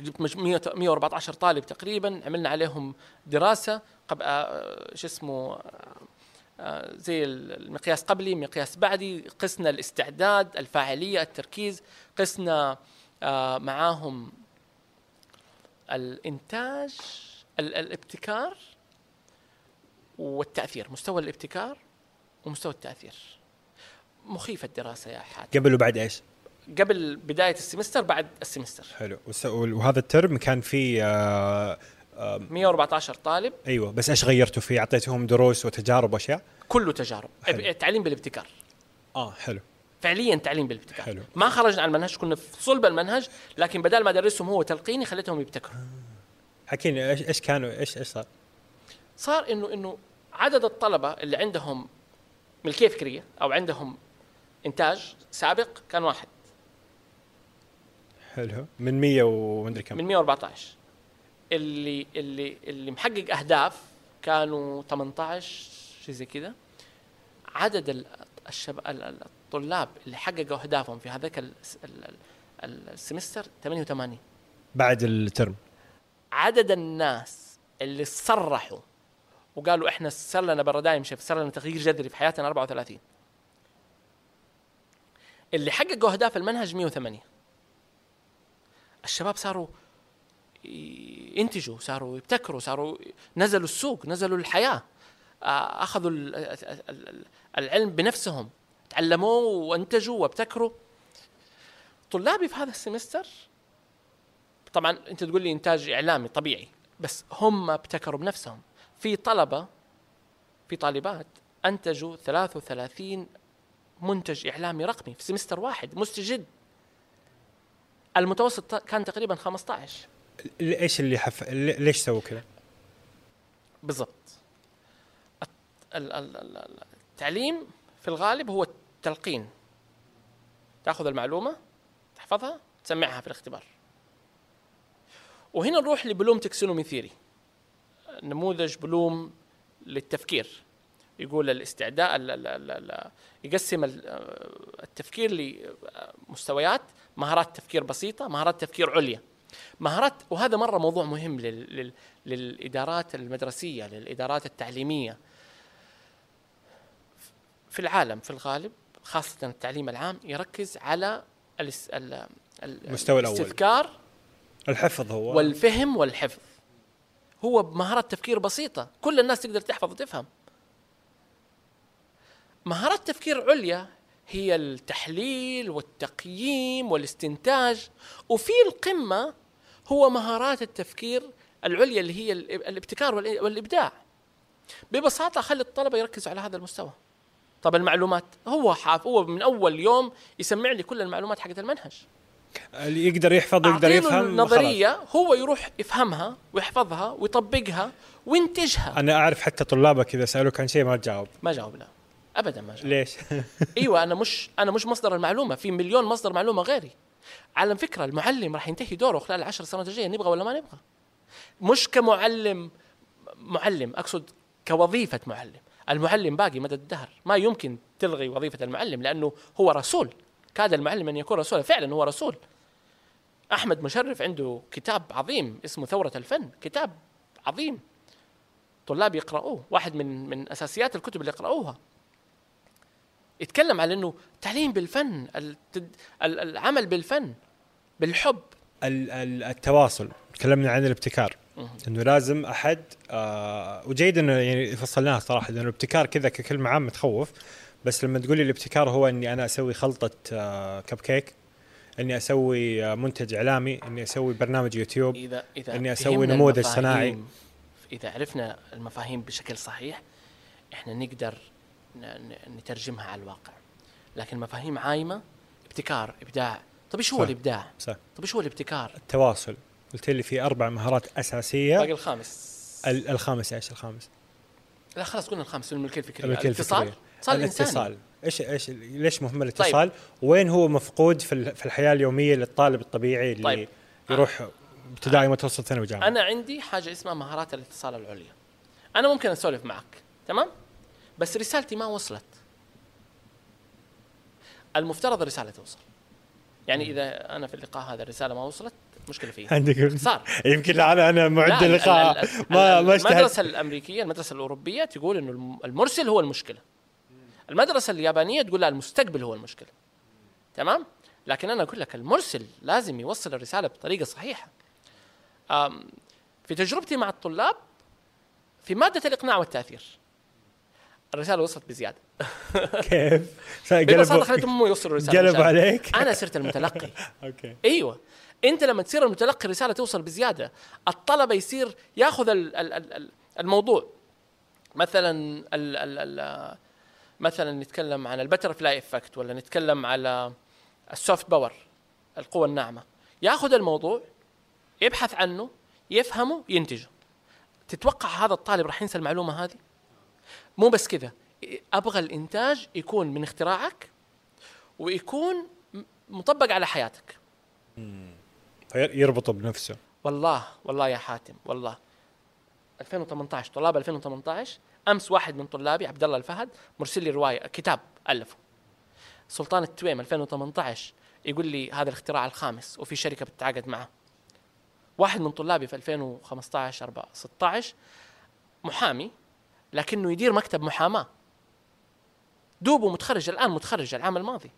جبت مج- 100 114 طالب تقريبا عملنا عليهم دراسة قب... آه، شو اسمه آه، زي المقياس قبلي مقياس بعدي قسنا الاستعداد الفاعلية التركيز قسنا آه، معاهم الإنتاج ال- الابتكار والتاثير مستوى الابتكار ومستوى التاثير مخيفة الدراسة يا حاتم قبل وبعد إيش؟ قبل بداية ال semester بعد ال semester. حلو. وهذا الترم كان فيه آه 114 طالب. أيوه. بس إيش غيرتوا فيه؟ اعطيتهم دروس وتجارب وأشياء؟ كله تجارب. حلو. التعليم بالابتكار. آه حلو. فعليا تعليم بالابتكار. حلو. ما خرجنا عن المنهج كنا في صلب المنهج لكن بدل ما ادرسهم هو تلقيني خليتهم يبتكروا. حكيني إيش إيش كانوا إيش إيش صار؟ صار إنه إنه عدد الطلبة اللي عندهم ملكية فكرية أو عندهم إنتاج سابق كان واحد. حلو. من 100 ومدري كم. من 114 اللي اللي اللي محقق أهداف كانوا 18 شيء زي كذا. عدد ال- الشب... ال- ال- الطلاب اللي حققوا أهدافهم في هذاك ال- ال- ال- ال semester 88 بعد الترم. عدد الناس اللي صرحوا وقالوا إحنا صار لنا paradigm shift صار لنا تغيير جذري في حياتنا 34 اللي حققوا أهداف المنهج 108 الشباب صاروا ينتجوا صاروا يبتكروا صاروا نزلوا السوق نزلوا الحياة. أخذوا ال- ال- ال- العلم بنفسهم. تعلموه وانتجوا وابتكروا. طلابي في هذا السمستر طبعا أنت تقول لي إنتاج إعلامي طبيعي بس هم ابتكروا بنفسهم. في طلبة في طالبات أنتجوا 33 منتج إعلامي رقمي في سمستر واحد مستجد. المتوسط كان تقريبا 15 ل- إيش اللي حف... ليش سووا كذا؟ بالضبط. الت- ال- ال- ال- ال- التعليم في الغالب هو التلقين. تأخذ المعلومة تحفظها تسمعها في الاختبار. وهنا نروح لبلوم تكسونومي ثيري نموذج بلوم للتفكير. يقول الاستعداء ال- ال- ال- ال- يقسم ال- التفكير لمستويات مهارات تفكير بسيطة مهارات تفكير عليا. مهارات وهذا مرة موضوع مهم لل لل للإدارات المدرسية للإدارات التعليمية. في العالم في الغالب خاصة التعليم العام يركز على المستوى الأول. الاستذكار الحفظ هو. والفهم والحفظ. هو مهارات تفكير بسيطة. كل الناس تقدر تحفظ وتفهم. مهارات تفكير عليا هي التحليل والتقييم والاستنتاج وفي القمة هو مهارات التفكير العليا اللي هي ال- الابتكار والإ- والإبداع. ببساطة خلي الطلبة يركزوا على هذا المستوى. طب المعلومات هو حاف هو من أول يوم يسمع لي كل المعلومات حقت المنهج. اللي يقدر يحفظ يقدر يفهم النظرية هو يروح يفهمها ويحفظها ويطبقها وينتجها. أنا أعرف حتى طلابك إذا سألوك عن شيء ما تجاوب. ما جاوب لا ابدا ما جاوب ليش؟ إيوه أنا مش أنا مش مصدر المعلومة. في مليون مصدر معلومة غيري. على فكرة المعلم راح ينتهي دوره خلال العشر سنوات الجاية نبغى ولا ما نبغى. مش كمعلم معلم أقصد كوظيفة معلم. المعلم باقي مدى الدهر. ما يمكن تلغي وظيفة المعلم لأنه هو رسول. كاد المعلم أن يكون رسولا. فعلا هو رسول. أحمد مشرف عنده كتاب عظيم اسمه ثورة الفن. كتاب عظيم. طلاب يقرأوه واحد من من أساسيات الكتب اللي يقرأوها يتكلم على إنه التعليم بالفن العمل بالفن بالحب ال- ال- التواصل تكلمنا عن الابتكار. إنه لازم أحد آه وجيد إنه يعني فصلناها صراحة لأنه الابتكار كذا ككلمة عامة تخوف بس لما تقول لي الابتكار هو إني أنا أسوي خلطة آه كب كيك إني أسوي آه منتج إعلامي إني أسوي برنامج يوتيوب إذا إني أسوي فهمنا نموذج صناعي. إذا عرفنا المفاهيم بشكل صحيح إحنا نقدر نترجمها على الواقع. لكن مفاهيم عايمة ابتكار إبداع. طب إيش هو. الإبداع؟ صح. طب إيش هو الابتكار؟ التواصل. قلت لي في أربع مهارات أساسية. باقي الخامس. ال- الخامس إيش؟ الخامس؟ لا خلاص قلنا الخامس الملكيه الفكريه الملكية الاتصال؟ الفكرية. اتصال إنساني. الاتصال. إيش إيش ليش مهم الاتصال؟ وين هو مفقود في في الحياة اليومية للطالب الطبيعي اللي طيب. يروح ابتدائي متوسط ثانوي جامعة؟ أنا عندي حاجة اسمها مهارات الاتصال العليا. أنا ممكن أسولف معك تمام؟ بس رسالتي ما وصلت. المفترض الرسالة توصل. يعني إذا أنا في اللقاء هذا الرسالة ما وصلت مشكلة فيها. عندك اختصار يمكن أنا أنا معد اللقاء. ال- ما ما المدرسة الأمريكية المدرسة الأوروبية تقول إنه الم- المرسل هو المشكلة. المدرسة اليابانية تقول لا المستقبل هو المشكلة. تمام؟ لكن أنا أقول لك المرسل لازم يوصل الرسالة بطريقة صحيحة. في تجربتي مع الطلاب في مادة الإقناع والتأثير. الرسالة وصلت بزيادة. كيف؟ ببساطه قلبوا خليتهم هم يوصلوا الرسالة مشان- عليك. أنا صرت المتلقي. أوكي. أيوه. أنت لما تصير المتلقي رساله توصل بزيادة. الطلبه يصير ياخذ ال- ال- ال- ال- الموضوع. مثلا ال ال ال مثلا نتكلم عن ال butterfly effect ولا نتكلم على ال soft power القوة الناعمة. ياخذ الموضوع يبحث عنه يفهمه ينتجه. تتوقع هذا الطالب راح ينسى المعلومة هذه؟ مو بس كذا. أبغى الإنتاج يكون من اختراعك ويكون مطبق على حياتك. يربطوا بنفسه. والله والله يا حاتم والله. 2018 طلاب 2018 أمس واحد من طلابي عبد الله الفهد مرسل لي رواية كتاب الفه سلطان التويم 2018 يقول لي هذا الاختراع الخامس وفي شركة بتتعاقد معه. واحد من طلابي في 2015 4 16 محامي لكنه يدير مكتب محاماة. دوبه متخرج الآن متخرج العام الماضي.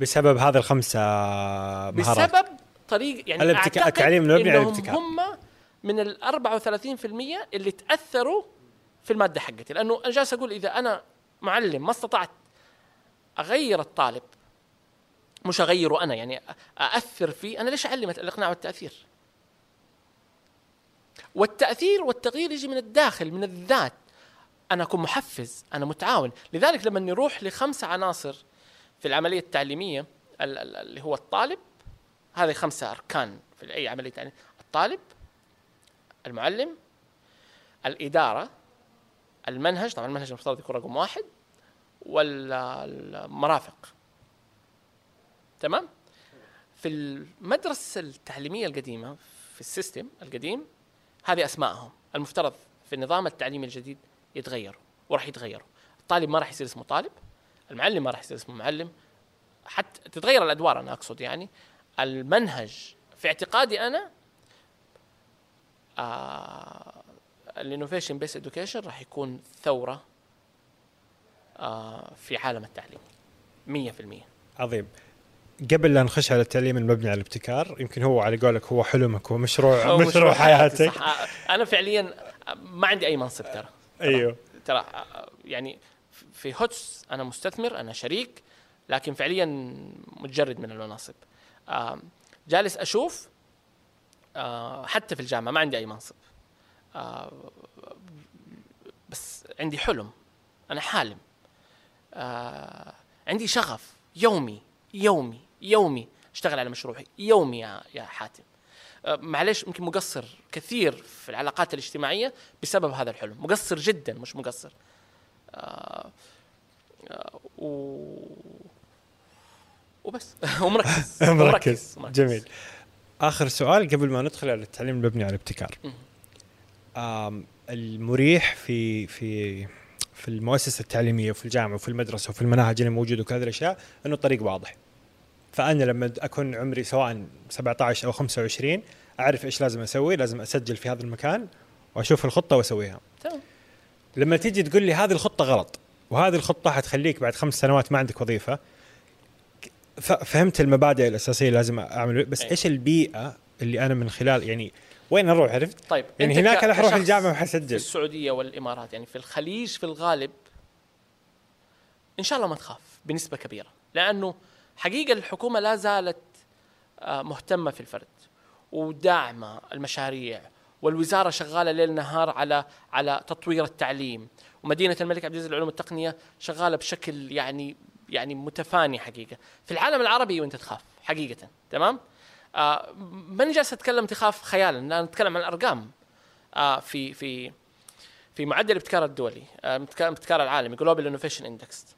بسبب هذا الخمسه مهارات. بسبب طريق يعني الابتكار- التعليم المبني على الابتكار. هم من ال 34% اللي تأثروا في المادة حقتي. لأنه أنا جالس أقول إذا أنا معلم ما استطعت أغير الطالب مش أغيره أنا يعني أأثر فيه أنا ليش اعلم الإقناع والتأثير؟ والتأثير والتغيير يجي من الداخل من الذات. أنا أكون محفز أنا متعاون. لذلك لما نروح لخمسه عناصر في العملية التعليمية ال- ال- اللي هو الطالب هذه خمسة أركان في أي عملية تعليم. الطالب المعلم الإدارة المنهج. طبعا المنهج المفترض يكون رقم واحد. والمرافق. تمام؟ في المدرسة التعليمية القديمة في السيستم القديم هذه اسمائهم المفترض في النظام التعليمي الجديد يتغيروا وراح يتغيروا الطالب ما راح يصير اسمه طالب المعلم ما راح يصير اسمه معلم. حتى تتغير الأدوار أنا أقصد يعني. المنهج في اعتقادي أنا ال innovation based education راح يكون ثورة آه في عالم التعليم. 100% عظيم. قبل لا نخش على التعليم المبني على الابتكار يمكن هو على قولك هو حلمك هو مشروع هو مشروع حياتك. صح. أنا فعليا ما عندي أي منصب ترى. أيوه. ترى يعني في هوتس أنا مستثمر أنا شريك لكن فعليا متجرد من المناصب. جالس أشوف آه، حتى في الجامعة ما عندي أي منصب. آه، بس عندي حلم. أنا حالم. آه، عندي شغف. يومي يومي. يومي اشتغل على مشروعي. يومي يا يا حاتم. آه، معلش يمكن مقصر كثير في العلاقات الاجتماعية بسبب هذا الحلم. مقصر جدا مش مقصر. آه، آه، و وبس. ومركز. مركز. جميل. آخر سؤال قبل ما ندخل على التعليم المبني على الابتكار. المريح في في في المؤسسة التعليمية وفي الجامعة وفي المدرسة وفي المناهج اللي موجودة وكل هذه الأشياء إنه الطريق واضح. فأنا لما أكون عمري سواء 17 أو 25 أعرف إيش لازم أسوي، لازم أسجل في هذا المكان وأشوف الخطة وأسويها. تمام لما تيجي تقول لي هذه الخطة غلط وهذه الخطة حتخليك بعد خمس سنوات ما عندك وظيفة فهمت المبادئ الأساسية لازم أعمل بس إيه. إيش البيئة اللي أنا من خلال يعني وين أروح عرفت؟ طيب يعني هناك أنا حروح الجامعة في وحسجل السعودية والإمارات يعني في الخليج في الغالب إن شاء الله ما تخاف بنسبة كبيرة لأنه حقيقة الحكومة لا زالت آه، مهتمة في الفرد وداعمة المشاريع والوزارة شغالة ليل نهار على على تطوير التعليم ومدينة الملك عبد العزيز للعلوم التقنية شغالة بشكل يعني يعني متفاني حقيقة. في العالم العربي وانت تخاف حقيقة تمام؟ آه ماني جالس أتكلم تخاف خيالا أنا أتكلم عن الأرقام آه في في في معدل الابتكار الدولي ابتكار الابتكار العالمي global innovation index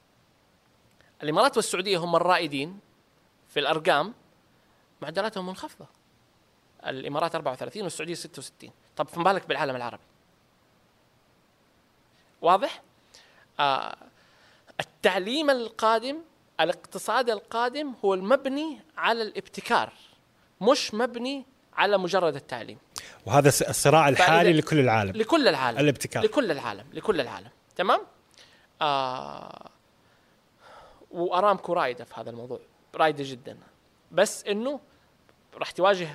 الإمارات والسعودية هم الرائدين في الأرقام. معدلاتهم منخفضة. الإمارات 34 والسعودية 66 طب فما بالك بالعالم العربي؟ واضح؟ آه التعليم القادم الاقتصاد القادم هو المبني على الابتكار مش مبني على مجرد التعليم. وهذا الصراع الحالي لكل العالم. لكل العالم. الابتكار. لكل العالم. لكل العالم. تمام؟ آه وارامكو رايده في هذا الموضوع رايدة جدا. بس إنه راح تواجه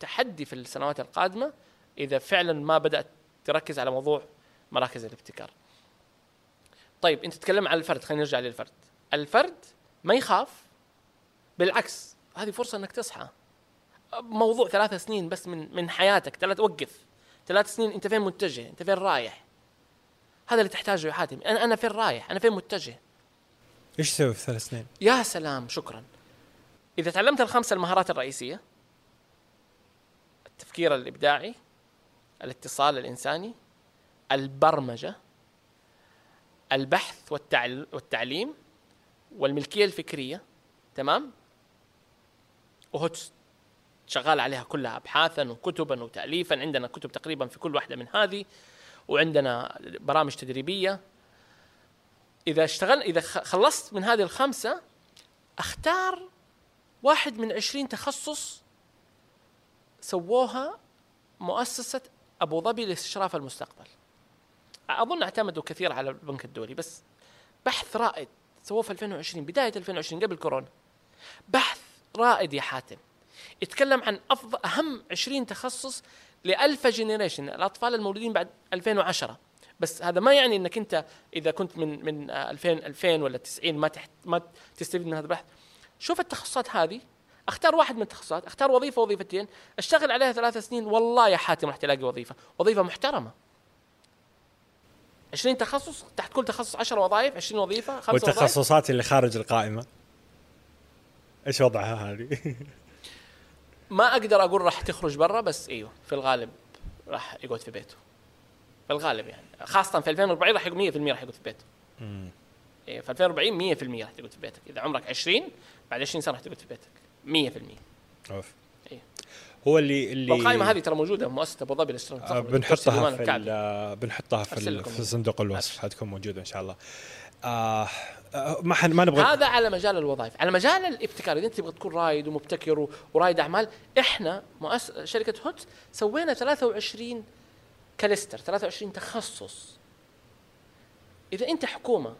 تحدي في السنوات القادمة إذا فعلا ما بدأت تركز على موضوع مراكز الابتكار. طيب أنت تتكلم عن الفرد خلينا نرجع للفرد. الفرد ما يخاف بالعكس هذه فرصة إنك تصحى. موضوع ثلاث سنين بس من من حياتك ثلاث وقف ثلاث سنين أنت فين متجه؟ أنت فين رايح؟ هذا اللي تحتاجه يا حاتم. أنا أنا فين رايح؟ أنا فين متجه؟ إيش تسوي في ثلاث سنين؟ يا سلام شكرا. إذا تعلمت الخمسه المهارات الرئيسية التفكير الإبداعي الاتصال الإنساني البرمجة البحث والتعل... والتعليم والملكية الفكرية تمام؟ وهوتس شغال عليها كلها ابحاثا وكتبا وتاليفا. عندنا كتب تقريبا في كل واحدة من هذه وعندنا برامج تدريبية. إذا اشتغل إذا خلصت من هذه الخمسة أختار واحد من عشرين تخصص سووها مؤسسة أبو ظبي لاستشراف المستقبل. أظن اعتمدوا كثير على البنك الدولي بس بحث رائد سووه في 2020 بداية 2020 قبل كورونا. بحث رائد يا حاتم. يتكلم عن افضل أهم 20 تخصص ل alpha generation الأطفال المولودين بعد 2010 بس هذا ما يعني إنك أنت إذا كنت من من آه، 2000 2000 ولا 90 ما تحت ما تستفيد من هذا البحث. شوف التخصصات هذه أختار واحد من التخصصات أختار وظيفة وظيفتين أشتغل عليها ثلاث سنين والله يا حاتم راح تلاقي وظيفة. وظيفة محترمة. 20 تخصص تحت كل تخصص 10 وظائف 20 وظيفة خمسة وظائف. والتخصصات اللي خارج القائمة. إيش وضعها هذه؟ ما أقدر أقول راح تخرج برا بس إيوه في الغالب راح يقعد في بيته. في الغالب يعني. خاصة في 2040 راح يقعد 100% راح يقعد في بيته إيه في 2040 100% راح تقعد في بيتك. إذا عمرك 20 بعد 20 سنة راح تقعد في بيتك. 100% أوف. إيه. هو اللي اللي والقائمة هذه ترى موجودة في مؤسسة أبو ظبي للاستثمار آه،. بنحطها في بنحطها في, في. صندوق الوصف. حتكون موجودة إن شاء الله. آه آه، ما حن ما نبغى هذا على مجال الوظائف. على مجال الابتكار. إذا أنت تبغى تكون رائد ومبتكر و- ورائد أعمال إحنا مؤس... شركة هوت سوينا 23 cluster 23 تخصص. إذا أنت حكومة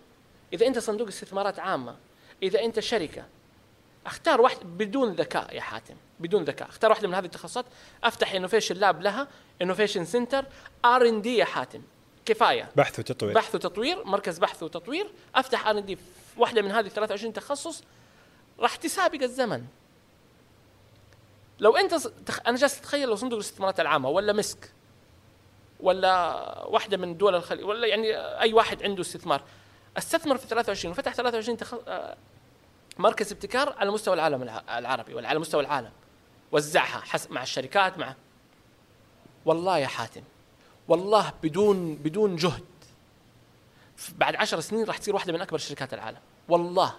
إذا أنت صندوق استثمارات عامة إذا أنت شركة أختار واحد بدون ذكاء يا حاتم بدون ذكاء. أختار واحدة من هذه التخصصات. أفتح innovation lab لها innovation center R and D يا حاتم. كفاية. بحث وتطوير. بحث وتطوير مركز بحث وتطوير. أفتح R and D واحدة من هذه 23 تخصص. راح تسابق الزمن. لو أنت تخ... أنا جالس أتخيل لو صندوق الاستثمارات العامة ولا مسك. ولا واحدة من دول الخليج ولا يعني أي واحد عنده استثمار. استثمر في 23 وفتح 23 تخ... آه، مركز ابتكار على مستوى العالم الع- العربي ولا على مستوى العالم. وزعها حسب مع الشركات مع والله يا حاتم والله بدون بدون جهد. بعد عشر سنين راح تصير واحدة من أكبر شركات العالم. والله.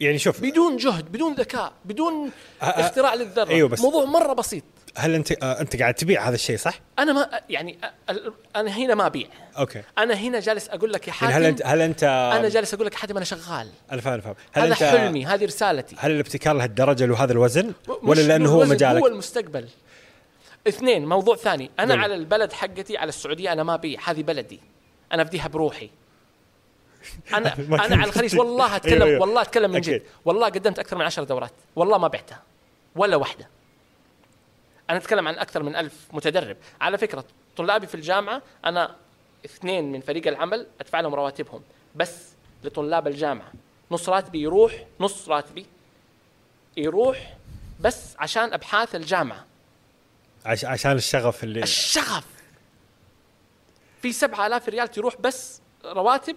يعني شوف بدون جهد بدون ذكاء بدون اختراع للذرة. أيوه بس- موضوع مرة بسيط. هل انت آه أنت قاعد تبيع هذا الشيء صح؟ أنا ما يعني أنا هنا ما أبيع. أوكي. أنا هنا جالس أقول لك يا يعني حاتم هل انت هل انت أنا جالس أقول لك يا حاتم أنا شغال. أنا فاهم فاهم. هل هذا انت حلمي هذه رسالتي. هل الابتكار لهالدرجه وهذا الوزن؟ ولا لأنه هو مجالك؟ هو المستقبل. اثنين موضوع ثاني. أنا قل. على البلد حقتي على السعودية أنا ما أبيع. هذه بلدي. أنا افديها بروحي. أنا أنا على الخليج. والله أيوة، اتكلم أيوة. والله أتكلم من. جد. والله قدمت أكثر من عشر دورات. والله ما بعتها. ولا واحدة. أنا أتكلم عن أكثر من ألف متدرب. على فكرة طلابي في الجامعة أنا اثنين من فريق العمل أدفع لهم رواتبهم. بس لطلاب الجامعة. نص راتبي يروح نص راتبي يروح بس عشان أبحاث الجامعة. عش عشان الشغف اللي الشغف. في سبعة آلاف ريال تروح بس رواتب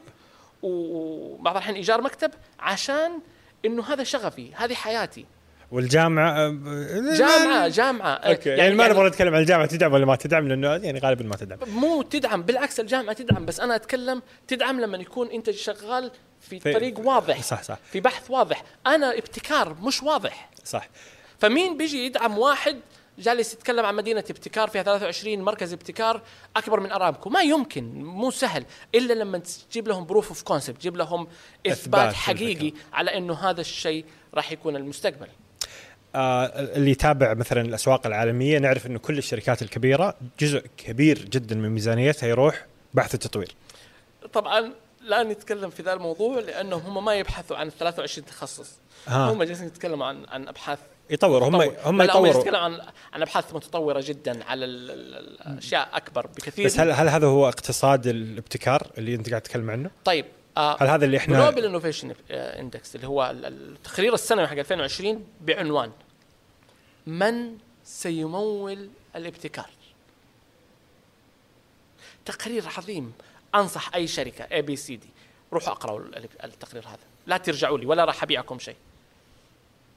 وبعض الأحيان إيجار مكتب عشان إنه هذا شغفي هذه حياتي. والجامعة آه، جامعة جامعة. أوكي يعني, ما نبغى نتكلم عن الجامعة تدعم ولا ما تدعم لأنه يعني غالبا ما تدعم. مو تدعم بالعكس الجامعة تدعم بس أنا أتكلم تدعم لما يكون أنت شغال في في- طريق واضح صح صح. في بحث واضح. أنا ابتكار مش واضح. صح. فمين بيجي يدعم واحد جالس يتكلم عن مدينة ابتكار فيها 23 مركز ابتكار أكبر من أرامكو؟ ما يمكن مو سهل. إلا لما تجيب لهم proof of concept تجيب لهم إثبات إثبات حقيقي على أنه هذا الشيء راح يكون المستقبل. اللي يتابع مثلا الأسواق العالمية نعرف إنه كل الشركات الكبيرة جزء كبير جدا من ميزانيتها يروح بحث التطوير طبعا لا نتكلم في ذا الموضوع لأنهم هم ما يبحثوا عن 23 تخصص ها. هم جالسين يتكلموا عن عن أبحاث يطور هم. هم لا، هم يطوروا يتكلموا عن عن أبحاث متطورة جدا على ال- ال- الأشياء أكبر بكثير بس هل هل هذا هو اقتصاد الابتكار اللي أنت قاعد تتكلم عنه؟ طيب آه هل هذا اللي إحنا global innovation index اللي هو ال- التقرير السنوي حق 2020 بعنوان من سيمول الابتكار. تقرير عظيم. أنصح أي شركة A B C D روحوا أقرأوا ال- التقرير هذا. لا ترجعوا لي ولا راح ابيعكم شيء.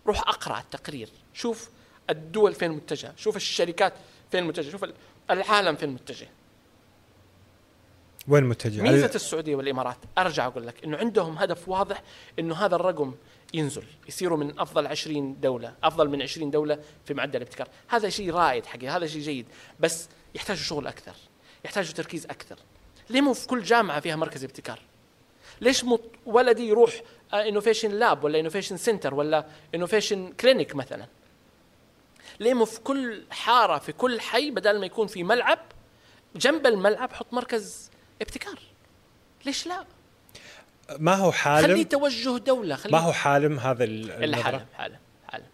روح أقرأ التقرير. شوف الدول فين متجهة. شوف الشركات فين متجهة. شوف ال- العالم فين متجه. وين متجه؟ ميزة السعودية والإمارات أرجع أقول لك إنه عندهم هدف واضح إنه هذا الرقم ينزل يصيروا من أفضل 20 دولة أفضل من 20 دولة في معدل الابتكار. هذا شيء رائد حقيقي هذا شيء جيد بس يحتاجوا شغل أكثر يحتاجوا تركيز أكثر. ليه مو في كل جامعة فيها مركز ابتكار؟ ليش مو ولدي يروح innovation lab ولا innovation center ولا innovation clinic مثلا؟ ليه مو في كل حارة في كل حي بدل ما يكون في ملعب جنب الملعب حط مركز ابتكار؟ ليش لا؟ ما هو خليه حالم توجه دولة خليه ما هو حالم هذا النظرة؟ حالم حالم حالم.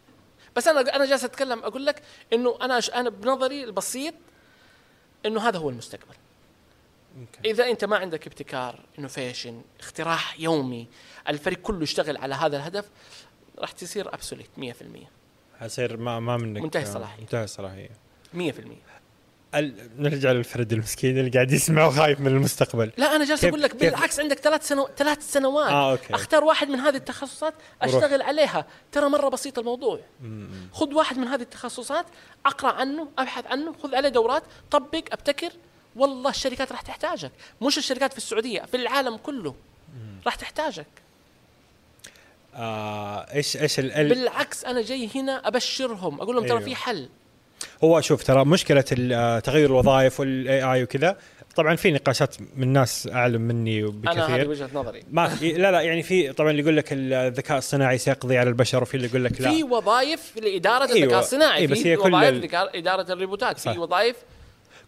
بس أنا أنا جالس أتكلم أقول لك إنه أنا أنا بنظري البسيط إنه هذا هو المستقبل. okay. إذا أنت ما عندك ابتكار innovation اختراع يومي الفريق كله يشتغل على هذا الهدف راح تصير obsolete 100% حيصير ما ما منك. منتهي الصلاحية. منتهي الصلاحية. 100% ال... نرجع للفرد المسكين اللي قاعد يسمع وخايف من المستقبل. لا أنا جالس أقول لك بالعكس عندك ثلاث سنوات ثلاث سنوات. آه، okay. أختار واحد من هذه التخصصات أشتغل عليها. ترى مرة بسيط الموضوع. خذ واحد من هذه التخصصات أقرأ عنه أبحث عنه خذ عليه دورات طبق أبتكر. والله الشركات راح تحتاجك. مش الشركات في السعودية في العالم كله راح تحتاجك. آه إيش إيش ال... ال... بالعكس أنا جاي هنا أبشرهم أقول لهم ترى أيوه. في حل. هو شوف ترى مشكلة آه، تغير الوظائف والاي اي وكذا طبعا في نقاشات من ناس أعلم مني أنا هذه بكثير. وجهة نظري. ما لا لا يعني في طبعا اللي يقول لك الذكاء الصناعي سيقضي على البشر وفي اللي يقول لك لا. في وظائف لإدارة أيوه. الذكاء الصناعي أي بس في هي كل وظائف إدارة الريبوتات. في وظائف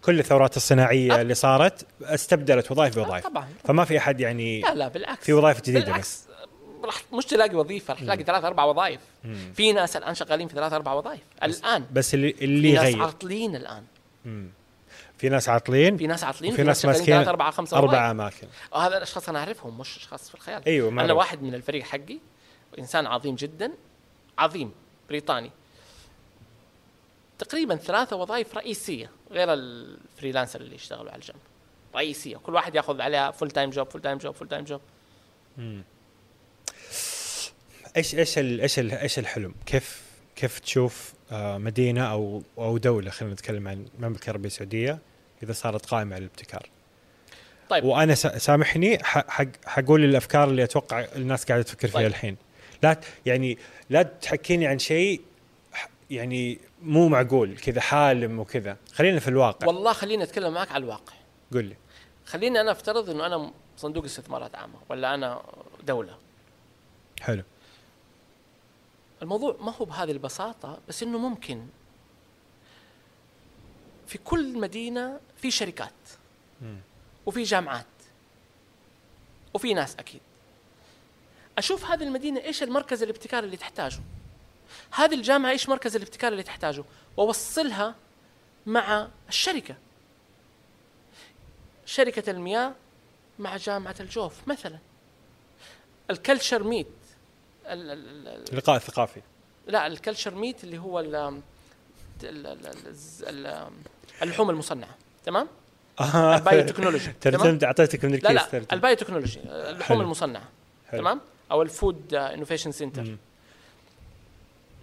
كل الثورات الصناعية. اللي صارت استبدلت وظائف بوظائف. طبعا فما في أحد يعني لا لا بالعكس. في وظائف جديدة بالعكس. راح مش تلاقي وظيفة راح تلاقي ثلاث أربع وظائف. في ناس الآن شغالين في ثلاث أربع وظائف. الآن. بس اللي في اللي ناس يغير عاطلين الآن. في ناس عاطلين؟ في ناس عاطلين وفي ناس ماسكين ثلاث أربع خمسة أربع أماكن. وهذا الأشخاص أنا أعرفهم مش أشخاص في الخيال. أيوة، أنا معروف. واحد من الفريق حقي إنسان عظيم جدا عظيم بريطاني. تقريبا ثلاثة وظائف رئيسية غير ال freelancer اللي يشتغلوا على الجنب. رئيسية كل واحد ياخذ عليها full time job full time job full time job إيش إيش إيش إيش الحلم؟ كيف كيف تشوف آه، مدينة أو أو دولة خلينا نتكلم عن المملكة العربية السعودية إذا صارت قائمة على الابتكار؟ طيب. وأنا سا- سامحني حق حقول الأفكار اللي أتوقع الناس قاعدة تفكر فيها طيب. الحين. لا يعني لا تحكيني عن شيء يعني مو معقول كذا حالم وكذا. خلينا في الواقع. والله خليني أتكلم معك على الواقع. قل لي. خليني أنا أفترض إنه أنا صندوق استثمارات عامة ولا أنا دولة. حلو. الموضوع ما هو بهذه البساطة بس إنه ممكن. في كل مدينة في شركات. وفي جامعات. وفي ناس أكيد. أشوف هذه المدينة إيش المركز الابتكاري اللي تحتاجه. هذه الجامعة إيش مركز الابتكار اللي تحتاجه. وأوصلها مع الشركة. شركة المياه مع جامعة الجوف مثلا. ال culture meet. اللقاء الثقافي. لا ال cultured meat اللي هو ال اللحوم المصنعة. تمام؟ ال biotechnology ترجمت اعطيتك من لا ال case لا ترجم. ال biotechnology اللحوم. المصنعة. حلو. تمام؟ أو ال food innovation center.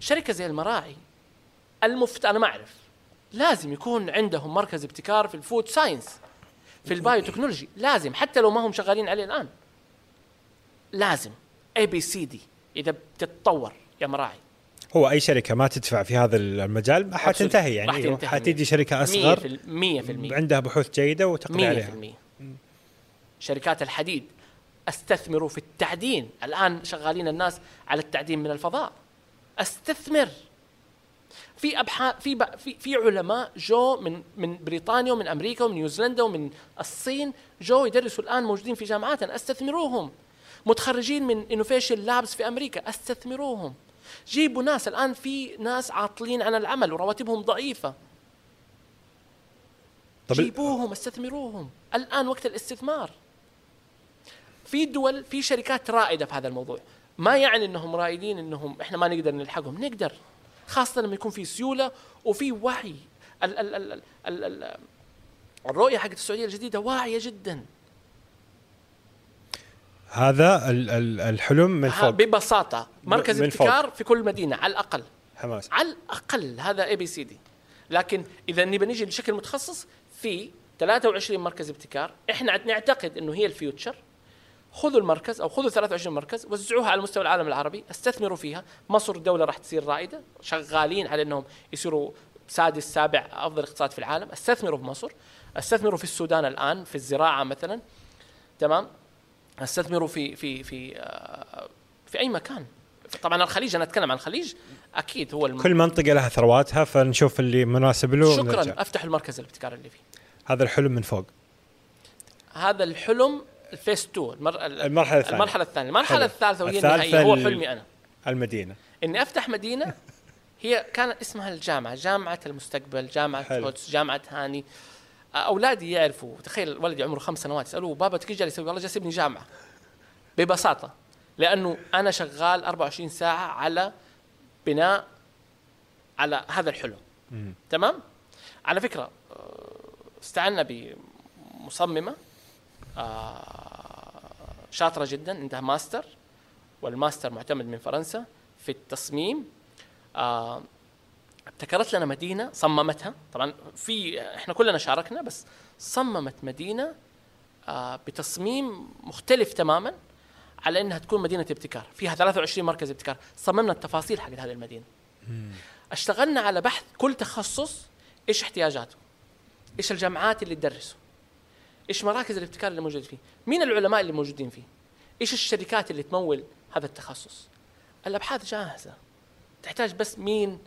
شركة زي المراعي المفت أنا ما أعرف. لازم يكون عندهم مركز ابتكار في ال food science في ال biotechnology لازم حتى لو ما هم شغالين عليه الآن. لازم. ABCD إذا بتتطور يا مراعي. هو أي شركة ما تدفع في هذا المجال حتنتهي يعني. حتيجي شركة أصغر 100% عندها بحوث جيدة وتقضي عليها. 100% شركات الحديد استثمروا في التعدين. الآن شغالين الناس على التعدين من الفضاء. أستثمر. في أبحاث في في في علماء جو من من بريطانيا ومن أمريكا ومن نيوزيلندا ومن الصين جو يدرسوا الآن موجودين في جامعاتنا. أستثمروهم. متخرجين من innovation labs في أمريكا استثمروهم. جيبوا ناس الآن في ناس عاطلين عن العمل ورواتبهم ضعيفة. طب جيبوهم استثمروهم. الآن وقت الاستثمار. في دول في شركات رائدة في هذا الموضوع. ما يعني إنهم رائدين إنهم إحنا ما نقدر نلحقهم. نقدر. خاصة لما يكون في سيولة وفي وعي. ال ال ال ال ال ال الرؤية حقت السعودية الجديدة واعية جدا. هذا ال- ال- الحلم من فوق. ببساطة مركز. ابتكار في كل مدينة على الأقل. حماس. على الأقل هذا ABCD لكن إذا نبي نجي بشكل متخصص في 23 مركز ابتكار إحنا نعتقد إنه هي ال future. خذوا المركز أو خذوا 23 مركز وزعوها على مستوى العالم العربي استثمروا فيها. مصر دوله راح تصير رائدة شغالين على إنهم يصيروا سادس سابع أفضل اقتصاد في العالم. استثمروا في مصر استثمروا في السودان الآن في الزراعة مثلا. تمام؟ استثمروا في في في آه، في أي مكان. طبعا الخليج أنا أتكلم عن الخليج أكيد هو الم... كل منطقة لها ثرواتها فنشوف اللي مناسب له شكرا ونرجع. أفتح المركز الابتكار اللي فيه. هذا الحلم من فوق. هذا الحلم الفيس 2 المر... ال- المرحلة الثانية. المرحلة الثانية. المرحلة حلو. الثالثة وهي النهائية هو حلمي أنا. المدينة. إني أفتح مدينة هي كان اسمها الجامعة جامعة المستقبل جامعة. قدس جامعة هاني. أولادي يعرفوا. تخيل ولدي عمره خمس سنوات. يسألوه بابا تيجي جالس يسوي؟ والله جالس يبني جامعة. ببساطة. لأنه أنا شغال 24 ساعة على بناء على هذا الحلم. تمام؟ على فكرة استعنا بمصممة آه، شاطرة جدا عندها master وال master معتمد من فرنسا في التصميم. آه، ابتكرت لنا مدينة صممتها. طبعا في إحنا كلنا شاركنا بس صممت مدينة آه، بتصميم مختلف تماما على إنها تكون مدينة ابتكار. فيها 23 مركز ابتكار. صممنا التفاصيل حقت هذه المدينة. اشتغلنا على بحث كل تخصص إيش احتياجاته؟ إيش الجامعات اللي تدرسه؟ إيش مراكز الابتكار اللي موجود فيه؟ مين العلماء اللي موجودين فيه؟ إيش الشركات اللي تمول هذا التخصص؟ الأبحاث جاهزة. تحتاج بس مين؟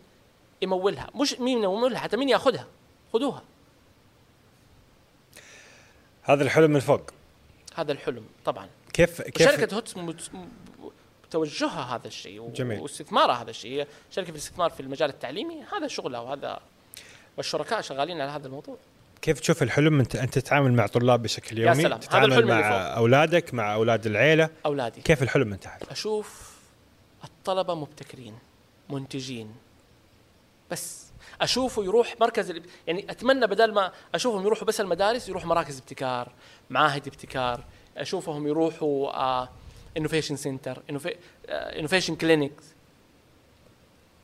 يمولها. مش مين يمولها؟ حتى مين ياخذها خذوها هذا الحلم من فوق. هذا الحلم طبعا. كيف كيف شركة هوتس توجهها هذا الشيء جميل. واستثمارها هذا الشيء. شركة في الاستثمار في المجال التعليمي. هذا شغلها وهذا والشركاء شغالين على هذا الموضوع. كيف تشوف الحلم؟ انت أنت تتعامل مع طلاب بشكل يا يومي سلام، هذا تتعامل الحلم مع. أولادك مع أولاد العيلة. أولادي. كيف الحلم من تحت أشوف الطلبة مبتكرين منتجين. بس أشوفه يروح مركز الإب- يعني أتمنى بدل ما أشوفهم يروحوا بس المدارس يروحوا مراكز ابتكار معاهد ابتكار. أشوفهم يروحوا innovation center innovation clinics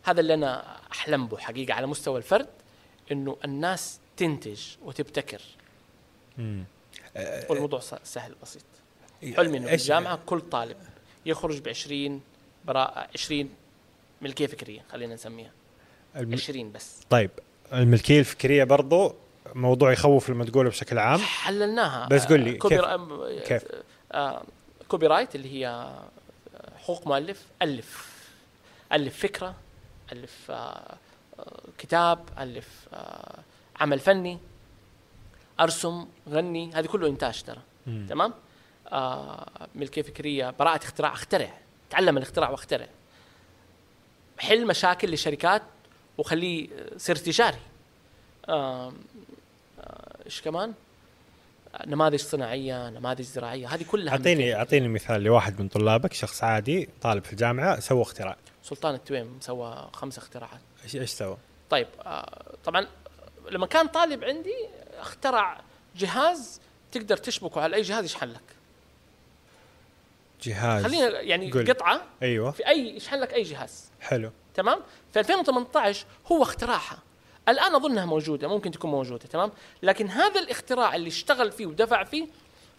هذا اللي أنا أحلم به حقيقة على مستوى الفرد إنه الناس تنتج وتبتكر. والموضوع س- سهل بسيط. حلمي إنه في الجامعة كل طالب يخرج ب 20 براءة 20 ملكيه فكريه خلينا نسميها. الم... 20 بس. طيب الملكية الفكرية برضو موضوع يخوف لما تقوله بشكل عام. حللناها. بس قل لي آه، copy كيف؟ را- كيف؟ آه copyright اللي هي آه، حقوق مؤلف ألف. ألف فكرة ألف آه آه، كتاب ألف آه عمل فني أرسم غني هذه كله إنتاج ترى. تمام؟ آه ملكية فكرية براءة اختراع أخترع. تعلم الاختراع واخترع. حل مشاكل لشركات وخليه سر تجاري. آه إيش كمان؟ نماذج صناعية نماذج زراعية هذه كلها اعطيني. أعطيني مثال لواحد من طلابك شخص عادي طالب في الجامعة سوى اختراع. سلطان التويم سوى خمس اختراعات. إيش إيش سوى؟ طيب آه طبعا لما كان طالب عندي اخترع جهاز تقدر تشبكه على أي جهاز يشحن لك. جهاز. خلينا يعني قل. قطعة. أيوه. في أي يشحن لك أي جهاز. حلو. تمام؟ في 2018 هو اختراعها. الآن اظنها موجودة ممكن تكون موجودة تمام؟ لكن هذا الاختراع اللي اشتغل فيه ودفع فيه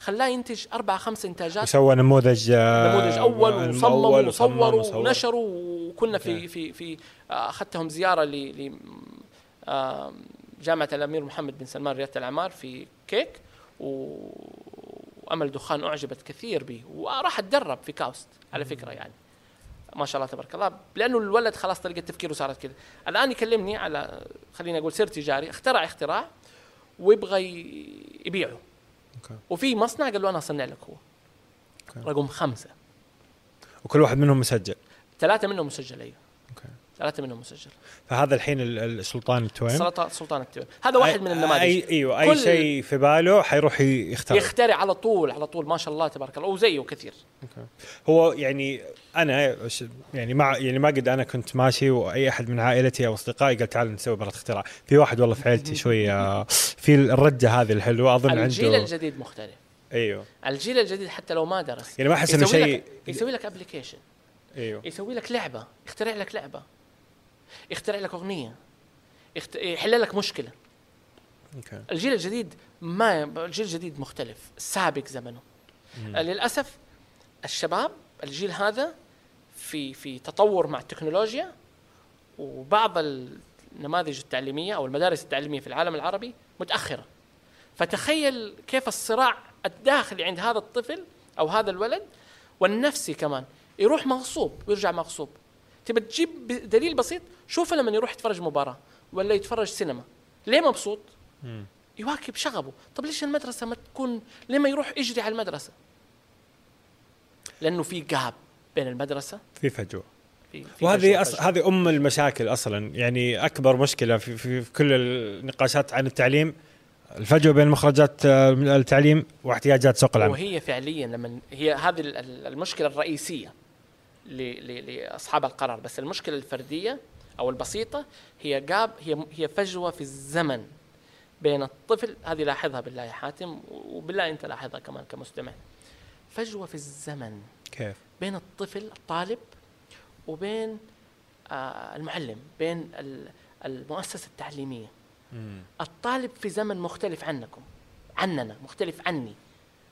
خلاه ينتج أربع خمس إنتاجات. وسوى نموذج آه، نموذج أول وصمموا وصوروا وصور. ونشروا وكنا في. في في آه، أخذتهم زيارة ل جامعة الأمير محمد بن سلمان ريادة الأعمار في كيك وأمل دخان أعجبت كثير به وراح اتدرب في كاوست على فكرة يعني. ما شاء الله تبارك الله لأنه الولد خلاص طريقه تفكيره صارت كذا الآن يكلمني على خليني أقول سر تجاري اخترع اختراع ويبغى يبيعه أوكي. وفي مصنع قال له أنا أصنع لك هو okay. رقم خمسة وكل واحد منهم مسجل ثلاثة منهم مسجل أيوه. ثلاثة منهم مسجل. فهذا الحين ال- السلطان التويم سلطان سلطان التويم هذا واحد من النماذج. اي أيوه أي شيء في باله حيروح ي- يختار يخترع على طول على طول ما شاء الله تبارك الله وزيه كثير. هو يعني أنا يعني مع يعني ما قد أنا كنت ماشي وأي أحد من عائلتي أو أصدقائي قال تعال نسوي براءة اختراع. في واحد والله في عيلتي شوي آه، في الرجة هذه الحلوة أظن الجيل عنده الجديد مختلف. أيوه. الجيل الجديد حتى لو ما درس. يعني ما أحس إنه شيء يسوي لك application أيوه. يسوي لك لعبة. يخترع لك لعبة. يخترع لك أغنية. يخت... يحل لك مشكلة. okay. الجيل الجديد ما الجيل الجديد مختلف سابق زمنه. مم. للأسف الشباب الجيل هذا في في تطور مع التكنولوجيا وبعض النماذج التعليمية أو المدارس التعليمية في العالم العربي متأخرة. فتخيل كيف الصراع الداخلي عند هذا الطفل أو هذا الولد والنفسي كمان. يروح مغصوب ويرجع مغصوب. تبى تجيب دليل بسيط شوفه لما يروح يتفرج مباراة ولا يتفرج سينما ليه مبسوط؟ مم. يواكب شغبه طب ليش المدرسة ما تكون ليه ما يروح يجري على المدرسة؟ لأنه في جاب بين المدرسة. في فجوة. في, في وهذه أص... هذه أم المشاكل أصلا. يعني أكبر مشكلة في, في, في كل النقاشات عن التعليم الفجوة بين مخرجات آه، التعليم واحتياجات سوق العمل. وهي فعليا لما هي هذه ال- ال- المشكلة الرئيسية. لأصحاب القرار. بس المشكلة الفردية أو البسيطة هي جاب هي هي فجوة في الزمن بين الطفل هذه لاحظها بالله يا حاتم وبالله أنت لاحظها كمان كمستمع. فجوة في الزمن كيف؟ بين الطفل الطالب وبين آه المعلم بين ال- المؤسسة التعليمية. مم. الطالب في زمن مختلف عنكم عننا مختلف عني.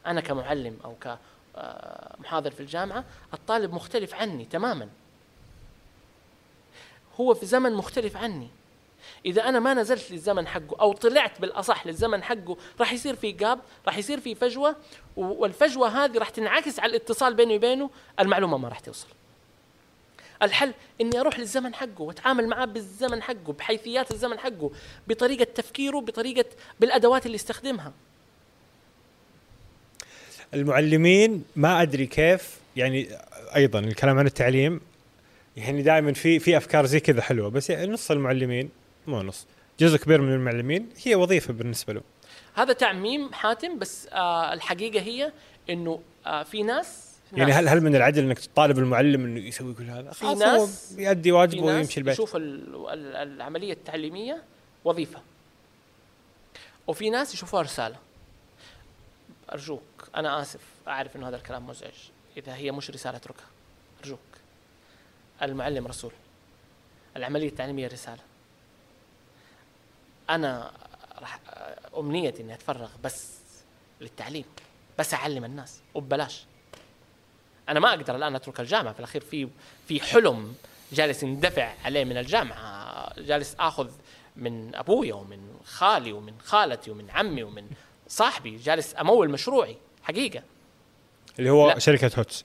أنا كمعلم أو كمحاضر في الجامعة الطالب مختلف عني تماما. هو في زمن مختلف عني. إذا أنا ما نزلت للزمن حقه أو طلعت بالأصح للزمن حقه راح يصير في جاب راح يصير في فجوة و- والفجوة هذه راح تنعكس على الاتصال بيني وبينه المعلومة ما راح توصل. الحل إني أروح للزمن حقه وأتعامل معاه بالزمن حقه بحيثيات الزمن حقه بطريقة تفكيره بطريقة بالأدوات اللي يستخدمها. المعلمين ما أدري كيف يعني أيضا الكلام عن التعليم يعني دائما في في أفكار زي كذا حلوة بس يعني نص المعلمين مو نص. جزء كبير من المعلمين هي وظيفة بالنسبة له هذا تعميم حاتم بس آه الحقيقة هي إنه آه في ناس يعني هل هل من العدل إنك تطالب المعلم إنه يسوي كل هذا؟ في ناس- يؤدي واجبه ويمشي البيت. يشوف ال- ال- العملية التعليمية وظيفة. وفي ناس يشوفوها رسالة. أرجوك. أنا آسف أعرف أنه هذا الكلام مزعج. إذا هي مش رسالة اتركها أرجوك. المعلم رسول. العملية التعليمية رسالة أنا راح أمنيتي إني أتفرغ بس للتعليم بس أعلم الناس وببلاش. أنا ما أقدر الآن أترك الجامعة. في الأخير في في حلم جالس يندفع عليه من الجامعة. جالس آخذ من أبويا ومن خالي ومن خالتي ومن عمي ومن صاحبي. جالس أمول مشروعي. حقيقة اللي هو لا. شركة هوتس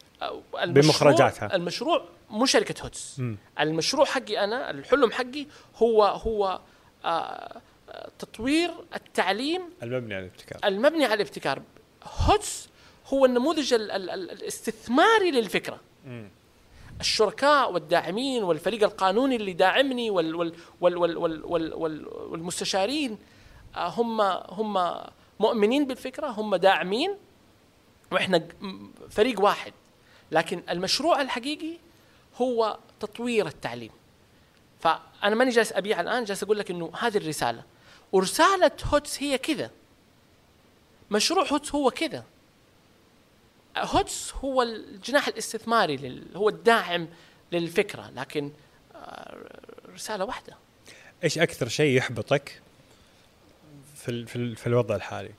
بمخرجاتها. المشروع مو شركة هوتس مم. المشروع حقي أنا الحلم حقي هو هو آه، تطوير التعليم المبني على الابتكار المبني على الابتكار هوتس هو النموذج ال ال ال الاستثماري للفكرة مم. الشركاء والداعمين والفريق القانوني اللي داعمني وال وال وال وال وال وال وال والمستشارين آه، هم هم مؤمنين بالفكرة هم داعمين وإحنا فريق واحد. لكن المشروع الحقيقي هو تطوير التعليم. فأنا ماني جالس أبيع الآن جالس أقول لك إنه هذه الرسالة. ورسالة هوتس هي كذا. مشروع هوتس هو كذا. هوتس هو الجناح الاستثماري لل... هو الداعم للفكرة. لكن آه، رسالة واحدة. إيش أكثر شيء يحبطك في في, في الوضع الحالي؟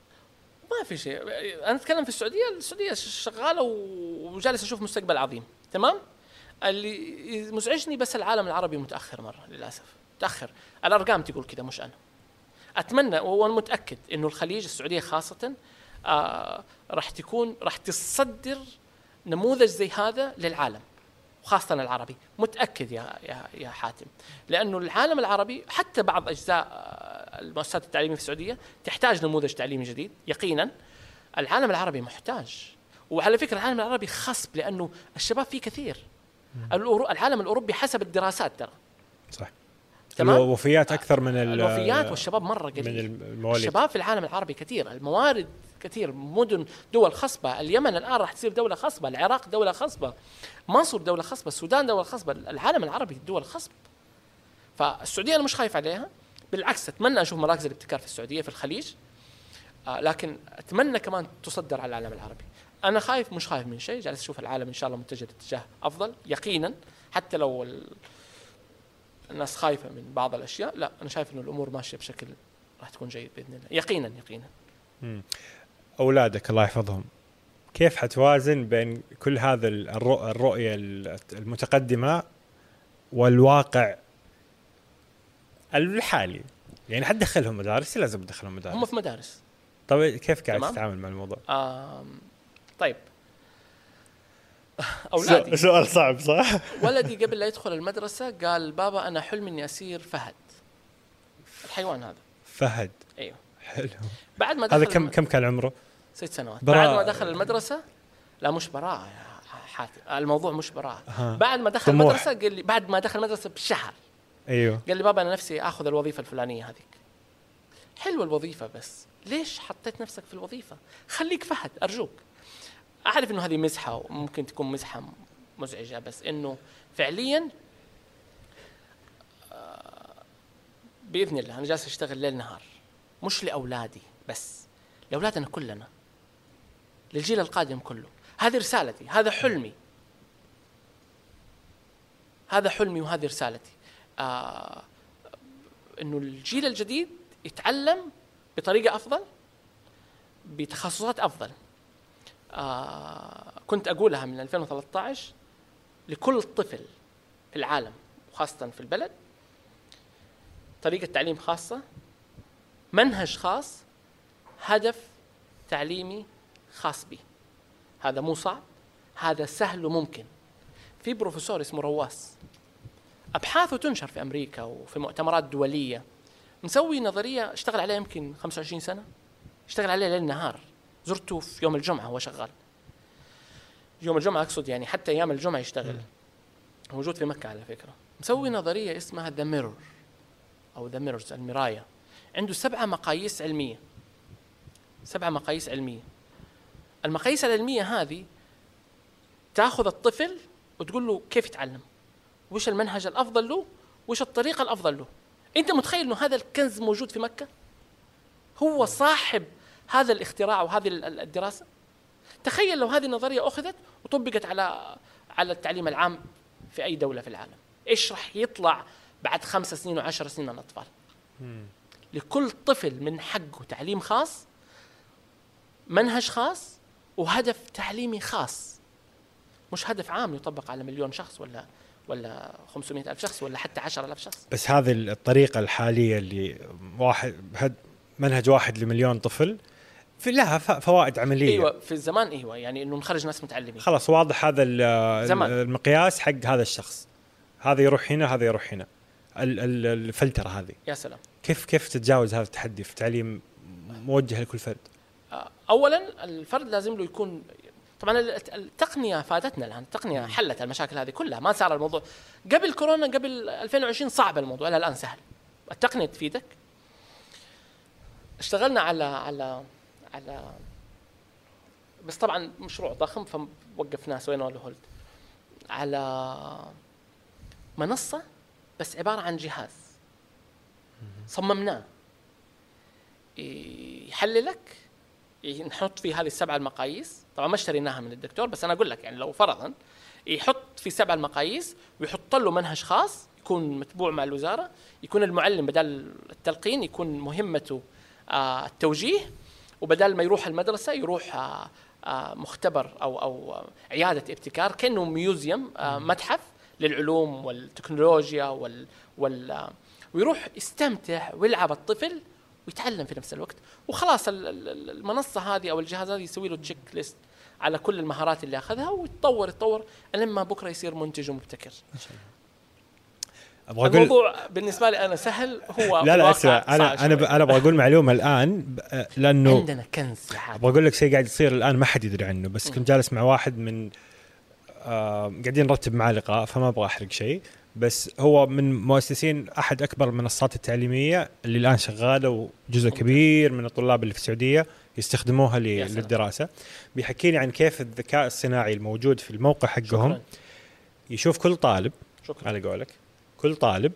ما في شيء. أنا أتكلم في السعودية السعودية شغالة وجالس أشوف مستقبل عظيم. تمام؟ اللي مزعجني بس العالم العربي متأخر مرة للأسف. متأخر. الأرقام تقول كذا مش أنا. أتمنى وأنا متأكد إنه الخليج السعودية خاصة آه راح تكون راح تصدر نموذج زي هذا للعالم. وخاصة العربي. متأكد يا يا يا حاتم. لأنه العالم العربي حتى بعض أجزاء آه، المؤسسات التعليمية في السعودية تحتاج نموذج تعليمي جديد يقينا. العالم العربي محتاج. وعلى فكرة العالم العربي خصب لأنه الشباب فيه كثير. العالم الأوروبي حسب الدراسات ترى. صح. تمام؟ الوفيات أكثر من ال- الوفيات والشباب من قليل المواليد. الشباب في العالم العربي كثير. الموارد كثير. مدن دول خصبة. اليمن الآن راح تصير دولة خصبة. العراق دولة خصبة. مصر دولة خصبة. السودان دولة خصبة. العالم العربي دول خصب. فالسعودية أنا مش خايف عليها. بالعكس أتمنى أشوف مراكز الابتكار في السعودية في الخليج. آه لكن أتمنى كمان تصدر على العالم العربي. أنا خايف مش خايف من شيء. جالس أشوف العالم إن شاء الله متجه لاتجاه أفضل يقينا. حتى لو. الناس خايفة من بعض الأشياء. لا أنا شايف إنه الأمور ماشية بشكل راح تكون جيد بإذن الله. يقينا يقينا. أولادك الله يحفظهم. كيف حتوازن بين كل هذا الرؤ- الرؤية المتقدمة والواقع الحالي؟ يعني حتدخلهم مدارس لازم تدخلهم مدارس؟ هم في مدارس. طيب كيف قاعد. تتعامل مع الموضوع؟ آم طيب اولادي سؤال صعب صح؟ ولدي قبل لا يدخل المدرسة قال بابا أنا حلمي إني أصير فهد. الحيوان هذا. فهد. أيوه. حلو. بعد ما دخل هذا كم كم كان عمره؟ ست سنوات. براءة. بعد ما دخل المدرسة لا مش براءة يا حاتم الموضوع مش براءة. ها. بعد ما دخل طموح. المدرسة قال لي بعد ما دخل المدرسة بشهر. أيوه. قال لي بابا أنا نفسي آخذ الوظيفة الفلانية هذيك. حلوة الوظيفة بس. ليش حطيت نفسك في الوظيفة؟ خليك فهد أرجوك. أعرف إنه هذه مزحة وممكن تكون مزحة مزعجة بس إنه فعليا آه، بإذن الله أنا جالس أشتغل ليل نهار مش لأولادي بس لأولادنا كلنا للجيل القادم كله. هذه رسالتي هذا حلمي. هذا حلمي وهذه رسالتي. آه إنه الجيل الجديد يتعلم بطريقة أفضل بتخصصات أفضل. آه كنت أقولها من 2013 لكل طفل في العالم وخاصة في البلد طريقة تعليم خاصة منهج خاص هدف تعليمي خاص به هذا مو صعب هذا سهل وممكن. في بروفيسور اسمه رواس. أبحاثه تنشر في أمريكا وفي مؤتمرات دولية. مسوي نظرية اشتغل عليها يمكن 25 سنة اشتغل عليها ليل نهار. زرته في يوم الجمعة وهو شغال. يوم الجمعة أقصد يعني حتى أيام الجمعة يشتغل. موجود في مكة على فكرة. مسوي نظرية اسمها The Mirror أو The Mirrors المراية. عنده سبعة مقاييس علمية. سبعة مقاييس علمية. المقاييس العلمية هذه تأخذ الطفل وتقول له كيف يتعلم؟ وش المنهج الأفضل له؟ وش الطريقة الأفضل له؟ أنت متخيل إنه هذا الكنز موجود في مكة؟ هو صاحب هذا الاختراع وهذه ال- ال- الدراسة. تخيل لو هذه النظرية أخذت وطبقت على على التعليم العام في أي دولة في العالم. إيش راح يطلع بعد خمس سنين وعشر سنين من الأطفال؟ لكل طفل من حقه تعليم خاص منهج خاص وهدف تعليمي خاص. مش هدف عام يطبق على مليون شخص ولا ولا 500 ألف شخص ولا حتى 10 ألف شخص. بس هذه الطريقة الحالية اللي واحد منهج واحد لمليون طفل في لها فوائد عملية. إيوه في الزمان إيوه يعني إنه نخرج ناس متعلمين. خلاص واضح هذا زمان. المقياس حق هذا الشخص. هذا يروح هنا هذا يروح هنا. ال- ال- الفلترة هذه. يا سلام. كيف كيف تتجاوز هذا التحدي في تعليم موجه لكل فرد؟ آه، اولا الفرد لازم له يكون طبعا الت- التقنية فادتنا الآن. التقنية حلت المشاكل هذه كلها. ما صار الموضوع. قبل كورونا قبل 2020 صعب الموضوع لا الآن سهل. التقنية تفيدك. اشتغلنا على على على بس طبعا مشروع ضخم فوقفناه سوينا له هولد. على منصة بس عبارة عن جهاز. صممناه. يحللك نحط فيه هذه السبع المقاييس. طبعا ما اشتريناها من الدكتور بس أنا أقول لك يعني لو فرضا يحط في سبع المقاييس ويحط له منهج خاص يكون متبوع مع الوزارة يكون المعلم بدل التلقين يكون مهمته آه التوجيه وبدل ما يروح المدرسة يروح آه آه مختبر أو أو آه، عيادة ابتكار كأنه ميوزيوم متحف للعلوم والتكنولوجيا وال وال ويروح يستمتع ويلعب الطفل ويتعلم في نفس الوقت. وخلاص ال- ال- المنصة هذه أو الجهاز هذا يسوي له تشيك ليست على كل المهارات اللي أخذها ويتطور يتطور لما بكرة يصير منتج ومبتكر. أبغى أقول الموضوع بالنسبة لي أنا سهل هو لا لا اسمع أنا أنا ب-. أنا أبغى أقول معلومة الآن لأنه عندنا كنز يا أبغى أقول لك شيء قاعد يصير الآن ما حد يدري عنه بس كنت جالس مع واحد من آه قاعدين نرتب معاه لقاء فما أبغى أحرق شيء بس هو من مؤسسين أحد أكبر المنصات التعليمية اللي الآن شغالة وجزء. كبير من الطلاب اللي في السعودية يستخدموها ل-. للدراسة بيحكي لي عن كيف الذكاء الصناعي الموجود في الموقع حقهم شكرا يشوف كل طالب شكرا على قولك كل طالب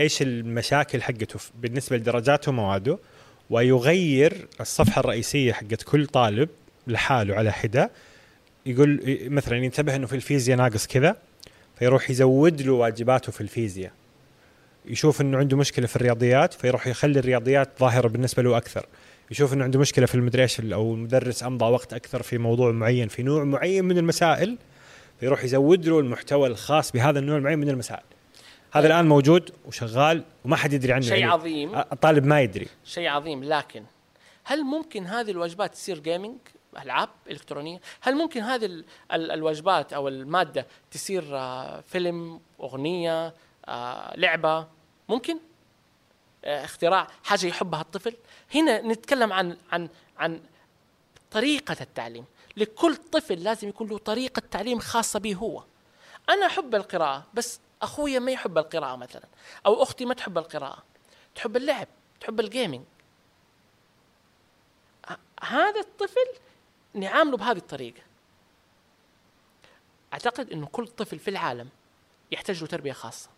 إيش المشاكل حقته بالنسبة لدرجاته ومواده ويغير الصفحة الرئيسية حقت كل طالب لحاله على حدة. يقول مثلا ينتبه إنه في الفيزياء ناقص كذا فيروح يزود له واجباته في الفيزياء. يشوف إنه عنده مشكلة في الرياضيات فيروح يخلي الرياضيات ظاهرة بالنسبة له أكثر. يشوف إنه عنده مشكلة في المدري إيش أو المدرس أمضى وقت أكثر في موضوع معين في نوع معين من المسائل فيروح يزود له المحتوى الخاص بهذا النوع المعين من المسائل. هذا الآن موجود وشغال وما حد يدري عنه شيء يعني عظيم. الطالب ما يدري. شيء عظيم. لكن هل ممكن هذه الواجبات تصير جيمنج ألعاب إلكترونية؟ هل ممكن هذه ال- ال- الواجبات أو المادة تصير آه، فيلم أغنية آه، لعبة؟ ممكن؟ آه، اختراع حاجة يحبها الطفل؟ هنا نتكلم عن عن عن طريقة التعليم. لكل طفل لازم يكون له طريقة تعليم خاصة به هو. أنا أحب القراءة بس اخويا ما يحب القراءة مثلا أو أختي ما تحب القراءة. تحب اللعب تحب ال gaming هذا الطفل نعامله بهذه الطريقة. أعتقد إنه كل طفل في العالم يحتاج له تربية خاصة.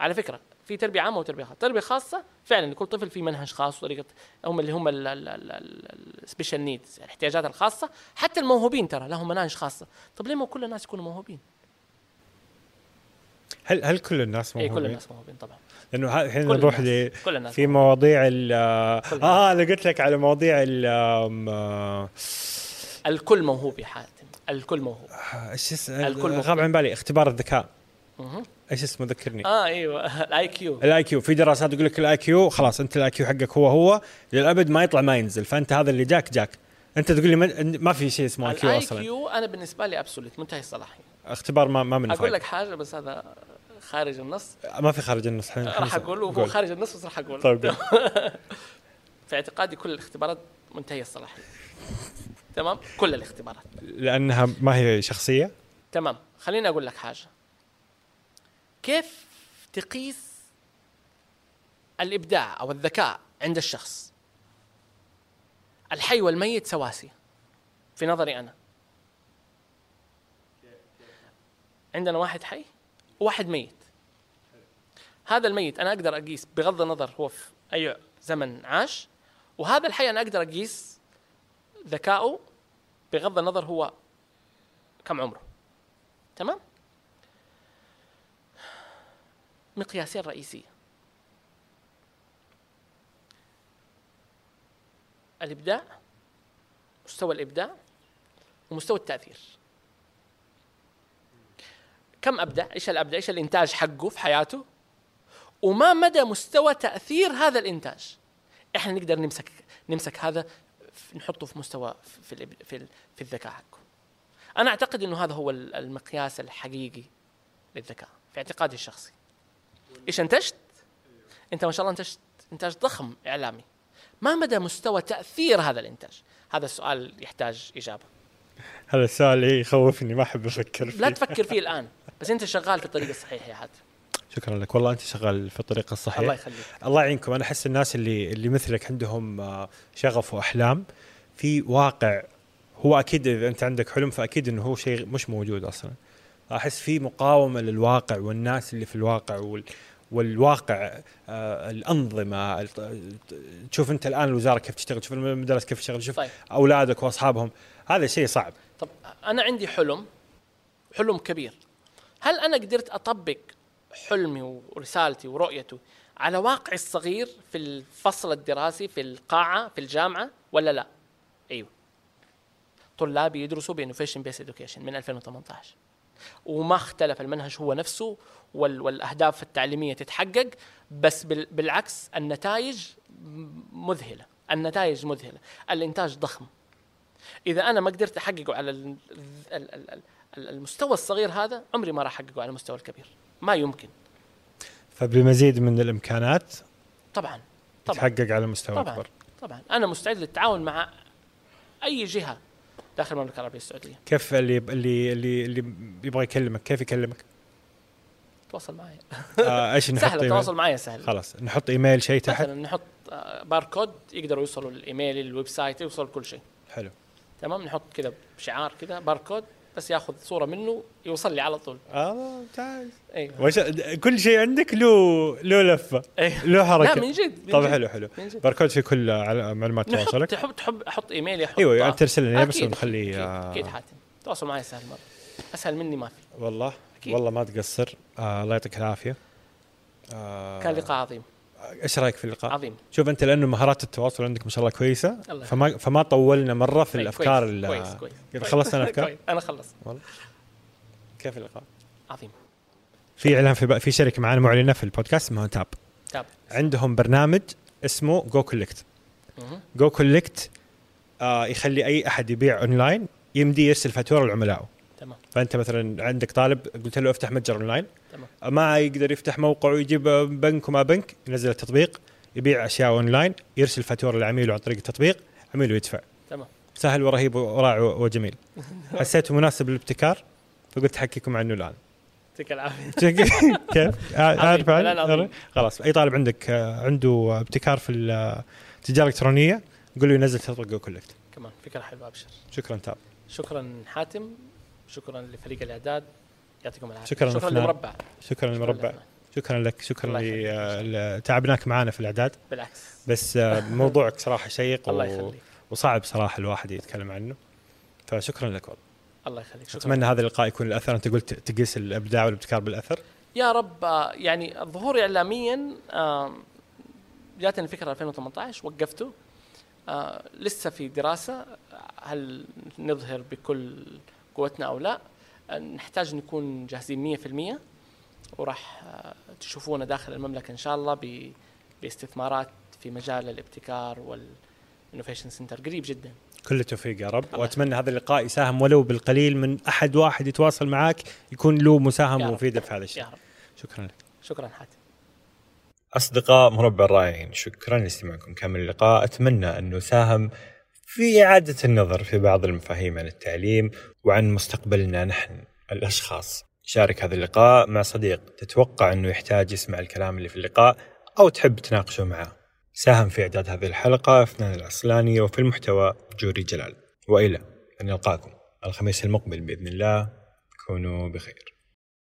على فكرة في تربية عامة وتربية خاصة. تربية خاصة فعلا لكل طفل في منهج خاص وطريقة هم اللي هم ال special needs الاحتياجات الخاصة. حتى الموهوبين ترى لهم مناهج خاصة. طب ليه ما كل الناس يكونوا موهوبين؟ هل هل كل الناس اي كل موهوبين؟ الناس موهوبين طبعا. لأنه الحين نروح. ل في مواضيع ال كل آه أنا قلت لك على مواضيع ال آه، الكل موهوب يا حاتم. الكل موهوب. إيش اسمه الكل. غاب عن بالي. اختبار الذكاء. إيش اسمه؟ ذكرني. آه إيوه. الآي كيو. الآي كيو. في دراسات يقول لك الآي كيو. خلاص أنت الآي كيو حقك هو هو. للأبد ما يطلع ما ينزل. فأنت هذا اللي جاك جاك. أنت تقول لي ما, في شيء اسمه IQ ال I أصلا. Q أنا بالنسبة لي obsolete منتهي الصلاحية. اختبار ما ما من أقول. لك حاجة بس هذا خارج النص. ما في خارج النص حين- راح أقول وهو. خارج النص بس راح أقول. طيب. في اعتقادي كل الاختبارات منتهية الصلاحية. تمام؟ كل الاختبارات. لأنها ما هي شخصية؟ تمام. خليني أقول لك حاجة. كيف تقيس الإبداع أو الذكاء عند الشخص؟ الحي والميت سواسيه في نظري أنا. عندنا واحد حي وواحد ميت. هذا الميت أنا أقدر أقيس بغض النظر هو في أي زمن عاش وهذا الحي أنا أقدر أقيس ذكائه بغض النظر هو كم عمره. تمام؟ مقياسين رئيسية الإبداع مستوى الإبداع ومستوى التأثير. كم أبدع؟ إيش الأبدع؟ إيش الإنتاج حقه في حياته؟ وما مدى مستوى تأثير هذا الإنتاج. إحنا نقدر نمسك نمسك هذا نحطه في مستوى في في, ال- في الذكاء حقه. أنا أعتقد إنه هذا هو ال- المقياس الحقيقي للذكاء في اعتقادي الشخصي. إيش إنتجت؟ أنت ما شاء الله إنتجت إنتاج ضخم إعلامي. ما مدى مستوى تأثير هذا الإنتاج؟ هذا السؤال يحتاج إجابة. هذا السؤال اللي يخوفني ما أحب أفكر فيه. لا تفكر فيه الآن بس أنت شغال في الطريق الصحيح يا حاتم. شكرا لك. والله أنت شغال في الطريق الصحيح الله يخليك. الله يعينكم. أنا أحس الناس اللي اللي مثلك عندهم آه، شغف وأحلام في واقع هو أكيد إذا أنت عندك حلم فأكيد إنه هو شيء مش موجود أصلا. أحس في مقاومة للواقع والناس اللي في الواقع وال والواقع آه الأنظمة تشوف أنت الآن الوزارة كيف تشتغل تشوف المدارس كيف تشتغل تشوف طيب. أولادك وأصحابهم. هذا شيء صعب. طب أنا عندي حلم حلم كبير. هل أنا قدرت أطبق حلمي ورسالتي ورؤيته على واقعي الصغير في الفصل الدراسي في القاعة في الجامعة ولا لا؟ أيوه. طلابي يدرسوا ب innovation based education من 2018 وما اختلف المنهج هو نفسه وال والأهداف التعليمية تتحقق بس بال بالعكس النتائج مذهلة. النتائج مذهلة. الإنتاج ضخم. إذا أنا ما قدرت أحققه على ال- ال- ال- ال- المستوى الصغير هذا عمري ما راح أحققه على المستوى الكبير. ما يمكن. فبمزيد من الإمكانات طبعا طبعا. تحقق على مستوى طبعا أكبر. طبعا. أنا مستعد للتعاون مع أي جهة داخل المملكة العربية السعودية. كيف اللي اللي اللي اللي يبغى يكلمك؟ كيف يكلمك؟ تواصل معي. آه إيش نحط سهل؟ التواصل معي سهل خلاص نحط إيميل شيء تحت؟ مثلا نحط آه، باركود يقدروا يوصلوا ال email ال website يوصلوا كل شيء. حلو. تمام؟ نحط كذا شعار كذا باركود. بس ياخذ صورة منه يوصل لي على طول. آه ممتاز. أيوه وش كل شيء عندك له له لفة أيوه له حركة. لا من جد من طب جد. حلو حلو. باركود في كل معلومات تواصلك تحب تحب أحط إيميلي أحط إيوه يعني ترسل لنا بس ونخليه أكيد, آه، أكيد حاتم. تواصل معي سهل مرة. أسهل مني ما في. والله أكيد. والله ما تقصر. آه الله يعطيك العافية. آه. كان لقاء عظيم. إيش رأيك في اللقاء؟ عظيم. شوف أنت لأنه مهارات التواصل عندك ما شاء الله كويسة الله فما فما طولنا مرة في طيب، الأفكار كويس كويس كويس. كيف خلصت أنا افكار؟ كويس. أنا خلصت. كيف اللقاء؟ عظيم. في إعلان في في شركة معنا معلنه في البودكاست اسمها تاب تاب عندهم برنامج اسمه Go Collect. Go Collect آه يخلي أي أحد يبيع اونلاين يمدي يرسل فاتورة لعملائه. تمام. فأنت مثلا عندك طالب قلت له افتح متجر اونلاين تمام. ما يقدر يفتح موقع ويجيب بنك وما بنك ينزل التطبيق يبيع أشياء أونلاين يرسل فاتورة لعميله عن طريق التطبيق عميله يدفع. تمام. سهل ورهيب ورائع وجميل. حسيته مناسب للابتكار فقلت أحكيكم عنه الآن. يعطيك العافية. كيف؟ عارف عن- عظيم. خلاص. أي طالب عندك آه، عنده ابتكار في التجاره الالكترونيه قول له ينزل تطبيق جو كولكت كمان فكرة حلوة أبشر. شكرا تاب. شكرا حاتم شكرا لفريق الإعداد. يعطيكم العافية. شكراً شكرا لفنان. لمربع. شكرا للمربع. شكرا لك شكرا الله ل- يخليك. آه، ل- تعبناك معنا في الإعداد. بالعكس. بس آه، موضوعك صراحة شيق الله يخليك. وصعب صراحة الواحد يتكلم عنه. فشكرا لك والله. الله يخليك. شكرا أتمنى هذا اللقاء يكون الاثر أنت قلت تقيس الإبداع والابتكار بالأثر. يا رب آه، يعني الظهور اعلاميا آه، جاتني الفكرة 2018 وقفته. لسه في دراسة هل نظهر بكل قوتنا أو لا. نحتاج نكون جاهزين 100% وراح آه، تشوفونا داخل المملكة إن شاء الله ب- باستثمارات في مجال الابتكار وال innovation center قريب جدا. كل التوفيق يا رب. الله وأتمنى هذا اللقاء يساهم ولو بالقليل من أحد واحد يتواصل معك يكون له مساهمة. مفيدة في هذا الشيء. يا رب. شكرا لك. شكرا حاتم. أصدقاء مربع الرائعين شكرا لاستماعكم. كامل اللقاء. أتمنى أنه ساهم في إعادة النظر في بعض المفاهيم عن التعليم وعن مستقبلنا نحن الأشخاص. شارك هذا اللقاء مع صديق تتوقع أنه يحتاج يسمع الكلام اللي في اللقاء أو تحب تناقشه معه. ساهم في إعداد هذه الحلقة فنان العسلاني وفي المحتوى جوري جلال. وإلى أن نلقاكم الخميس المقبل بإذن الله. كونوا بخير.